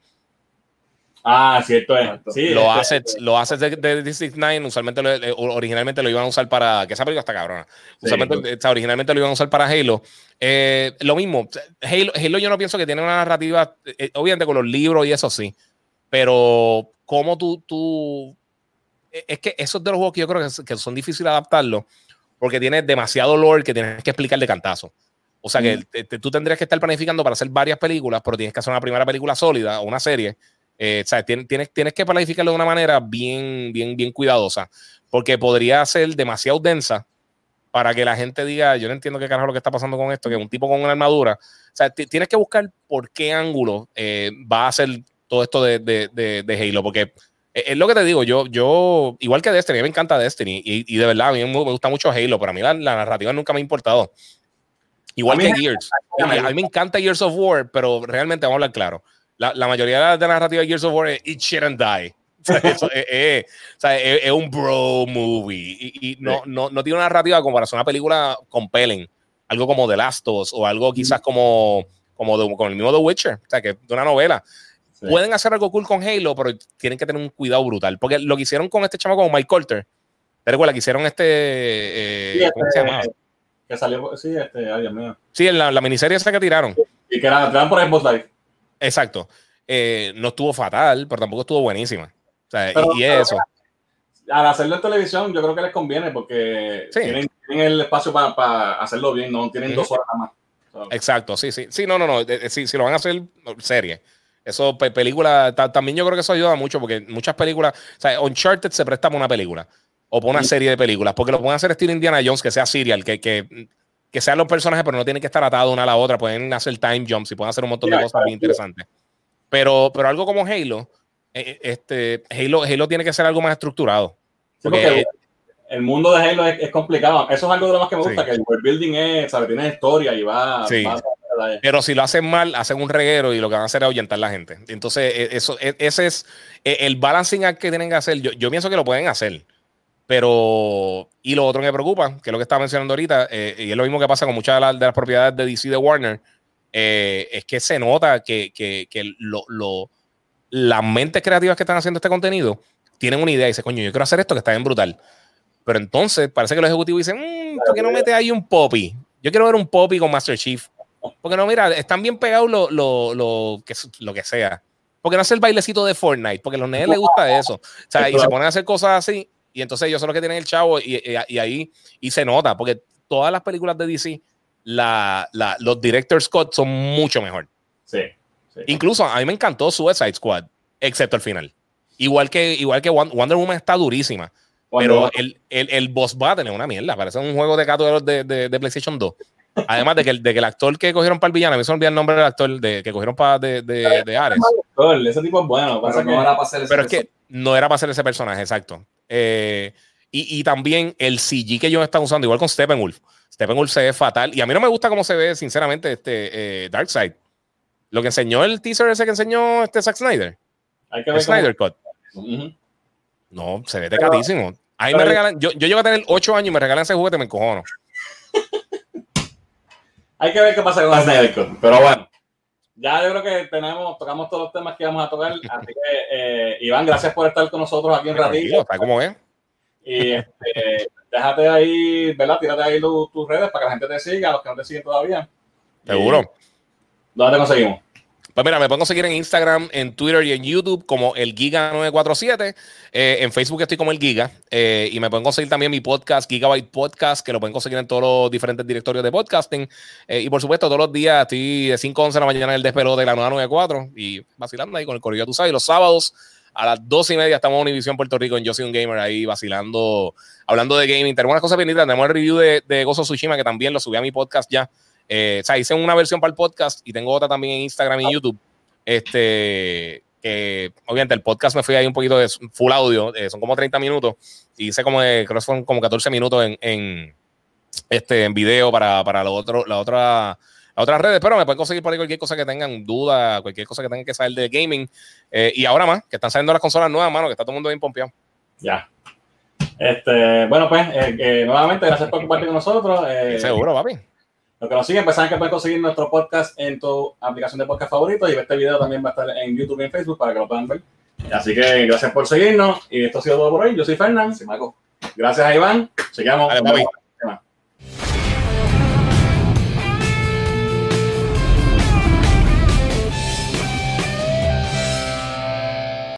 Ah, cierto es. Sí, los, assets, los assets de, District 9 usualmente eh, originalmente lo iban a usar para. Que esa película está cabrona. Usualmente, originalmente lo iban a usar para Halo. Eh, lo mismo, Halo, Halo, yo no pienso que tiene una narrativa, eh, obviamente con los libros y eso sí, pero como tú, tú. Es que esos de los juegos que yo creo que, son difíciles de adaptarlo porque tienes demasiado lore que tienes que explicar de cantazo. O sea que tú tendrías que estar planificando para hacer varias películas, pero tienes que hacer una primera película sólida o una serie eh, tienes, tienes, que planificarlo de una manera bien, bien, bien cuidadosa, porque podría ser demasiado densa para que la gente diga, yo no entiendo qué carajo lo que está pasando con esto, que un tipo con una armadura. O sea, tienes que buscar por qué ángulo eh, va a hacer todo esto de, de, de, Halo, porque es lo que te digo, yo, yo, igual que Destiny, a mí me encanta Destiny y, de verdad a mí me, gusta mucho Halo, pero a mí la, narrativa nunca me ha importado. Igual que Gears. A mí me encanta Gears of War, pero realmente vamos a hablar claro la, la mayoría de la narrativa de Gears of War es Shit and Die. es, un bro movie y, no, no, no, tiene una narrativa como para hacer una película compelling, algo como The Last of Us o algo quizás como, como, el mismo The Witcher, o sea, que de una novela. Pueden hacer algo cool con Halo, pero tienen que tener un cuidado brutal, porque lo que hicieron con este chamo como Mike Colter, te recuerdas que hicieron este, eh, ¿cómo se llama? Que salió, sí, este, ay Dios mío. Sí, en la, la miniserie esa que tiraron. Y que la por Xbox Live. Exacto. Eh, no estuvo fatal, pero tampoco estuvo buenísima. O sea, y, eso. Al hacerlo en televisión, yo creo que les conviene porque tienen, el espacio para hacerlo bien, no tienen dos horas más. Exacto, sí, sí. Sí, no, no, no. Si, si lo van a hacer serie. Eso, película, también yo creo que eso ayuda mucho porque muchas películas, o sea, Uncharted se presta para una película o para una serie de películas, porque lo pueden hacer estilo Indiana Jones, que sea serial, que, que, que sean los personajes, pero no tienen que estar atados una a la otra, pueden hacer time jumps y pueden hacer un montón de cosas bien interesantes. Pero, pero algo como Halo, eh, este, Halo, Halo tiene que ser algo más estructurado. porque, el mundo de Halo es, complicado. Eso es algo de lo más que me gusta, que el world building es, ¿sabes? Tiene historia y va. Sí. pero si lo hacen mal, hacen un reguero y lo que van a hacer es ahuyentar a la gente. Entonces, e, eso, e, ese es e, el balancing act que tienen que hacer. Yo, yo pienso que lo pueden hacer. Pero, y lo otro que me preocupa, que es lo que estaba mencionando ahorita, eh, y es lo mismo que pasa con muchas de, de las propiedades de DC de Warner, eh, es que se nota que, que, que lo, lo, las mentes creativas que están haciendo este contenido tienen una idea y dicen, coño, yo quiero hacer esto que está bien brutal. Pero entonces parece que los ejecutivos dicen, mmm, ¿por qué no mete ahí un poppy? Yo quiero ver un poppy con Master Chief. Porque no, mira, están bien pegados lo, lo, lo, que, lo que sea. Porque no hace el bailecito de Fortnite, porque a los nenes les gusta eso. O sea, y se ponen a hacer cosas así, y entonces ellos son los que tienen el chavo, y, y, y ahí, y se nota, porque todas las películas de DC la, la, los directors Scott son mucho mejor. Sí, Incluso a mí me encantó Suicide Squad, excepto el final. Igual que, igual que Wonder Woman está durísima. pero el, el, el, boss va a tener una mierda. Parece un juego de gato de, de, de, PlayStation 2. Además de que, el, de que el actor que cogieron para el villano, a mí se me olvidó el nombre del actor de, que cogieron para de, de, de Ares. Ese tipo es bueno. Pero, no era para ser pero es que no era para ser ese personaje, exacto. Eh, y, y, también el CG que ellos están usando, igual con Steppenwolf. Steppenwolf se ve fatal. Y a mí no me gusta cómo se ve, sinceramente, este eh, Darkseid. Lo que enseñó el teaser ese que enseñó este Zack Snyder. Hay que ver Snyder Cut. Uh -huh. No, se ve decadísimo. Ahí me regalan, yo, yo llevo a tener 8 años y me regalan ese juguete, me encojono. Hay que ver qué pasa con el Snyder Cut. Pero bueno, ya yo creo que tenemos, tocamos todos los temas que íbamos a tocar. Así que, eh, Iván, gracias por estar con nosotros aquí un ratito. Está como es. Y este, déjate ahí, ¿verdad? Tírate ahí tus, tus redes para que la gente te siga, los que no te siguen todavía. Seguro. ¿Dónde te conseguimos? Pues mira, me pueden seguir en Instagram, en Twitter y en YouTube como el Giga947. Eh, en Facebook estoy como el Giga. Eh, y me pueden conseguir también mi podcast, Gigabyte Podcast, que lo pueden conseguir en todos los diferentes directorios de podcasting. Eh, y por supuesto, todos los días estoy de 5 a 11 de la mañana en el despelote de la 994 y vacilando ahí con el correo, tú sabes. los sábados a las 12 y media estamos en Univision Puerto Rico en Yo Soy un Gamer ahí vacilando, hablando de gaming. Tenemos unas cosas bien. Tenemos el review de, de Gozo Tsushima que también lo subí a mi podcast ya. Eh, o sea, hice una versión para el podcast y tengo otra también en Instagram y YouTube. Este, que obviamente el podcast me fui ahí un poquito de full audio, eh, son como 30 minutos. Y hice como, de, creo que fueron como 14 minutos en, en este, en video para, para lo otro, la otra, las otras redes, pero me pueden conseguir por ahí cualquier cosa que tengan duda, cualquier cosa que tengan que saber de gaming. Eh, y ahora más, que están saliendo las consolas nuevas, mano, que está todo el mundo bien pompeado. Ya. Este, bueno, pues, eh, nuevamente, gracias por compartir con nosotros. Seguro, papi. Los que nos siguen, pues saben que pueden conseguir nuestro podcast en tu aplicación de podcast favorito y este video también va a estar en YouTube y en Facebook para que lo puedan ver. Así que gracias por seguirnos y esto ha sido todo por hoy. Yo soy Fernán. Sí, Marco. Gracias a Iván. Seguimos.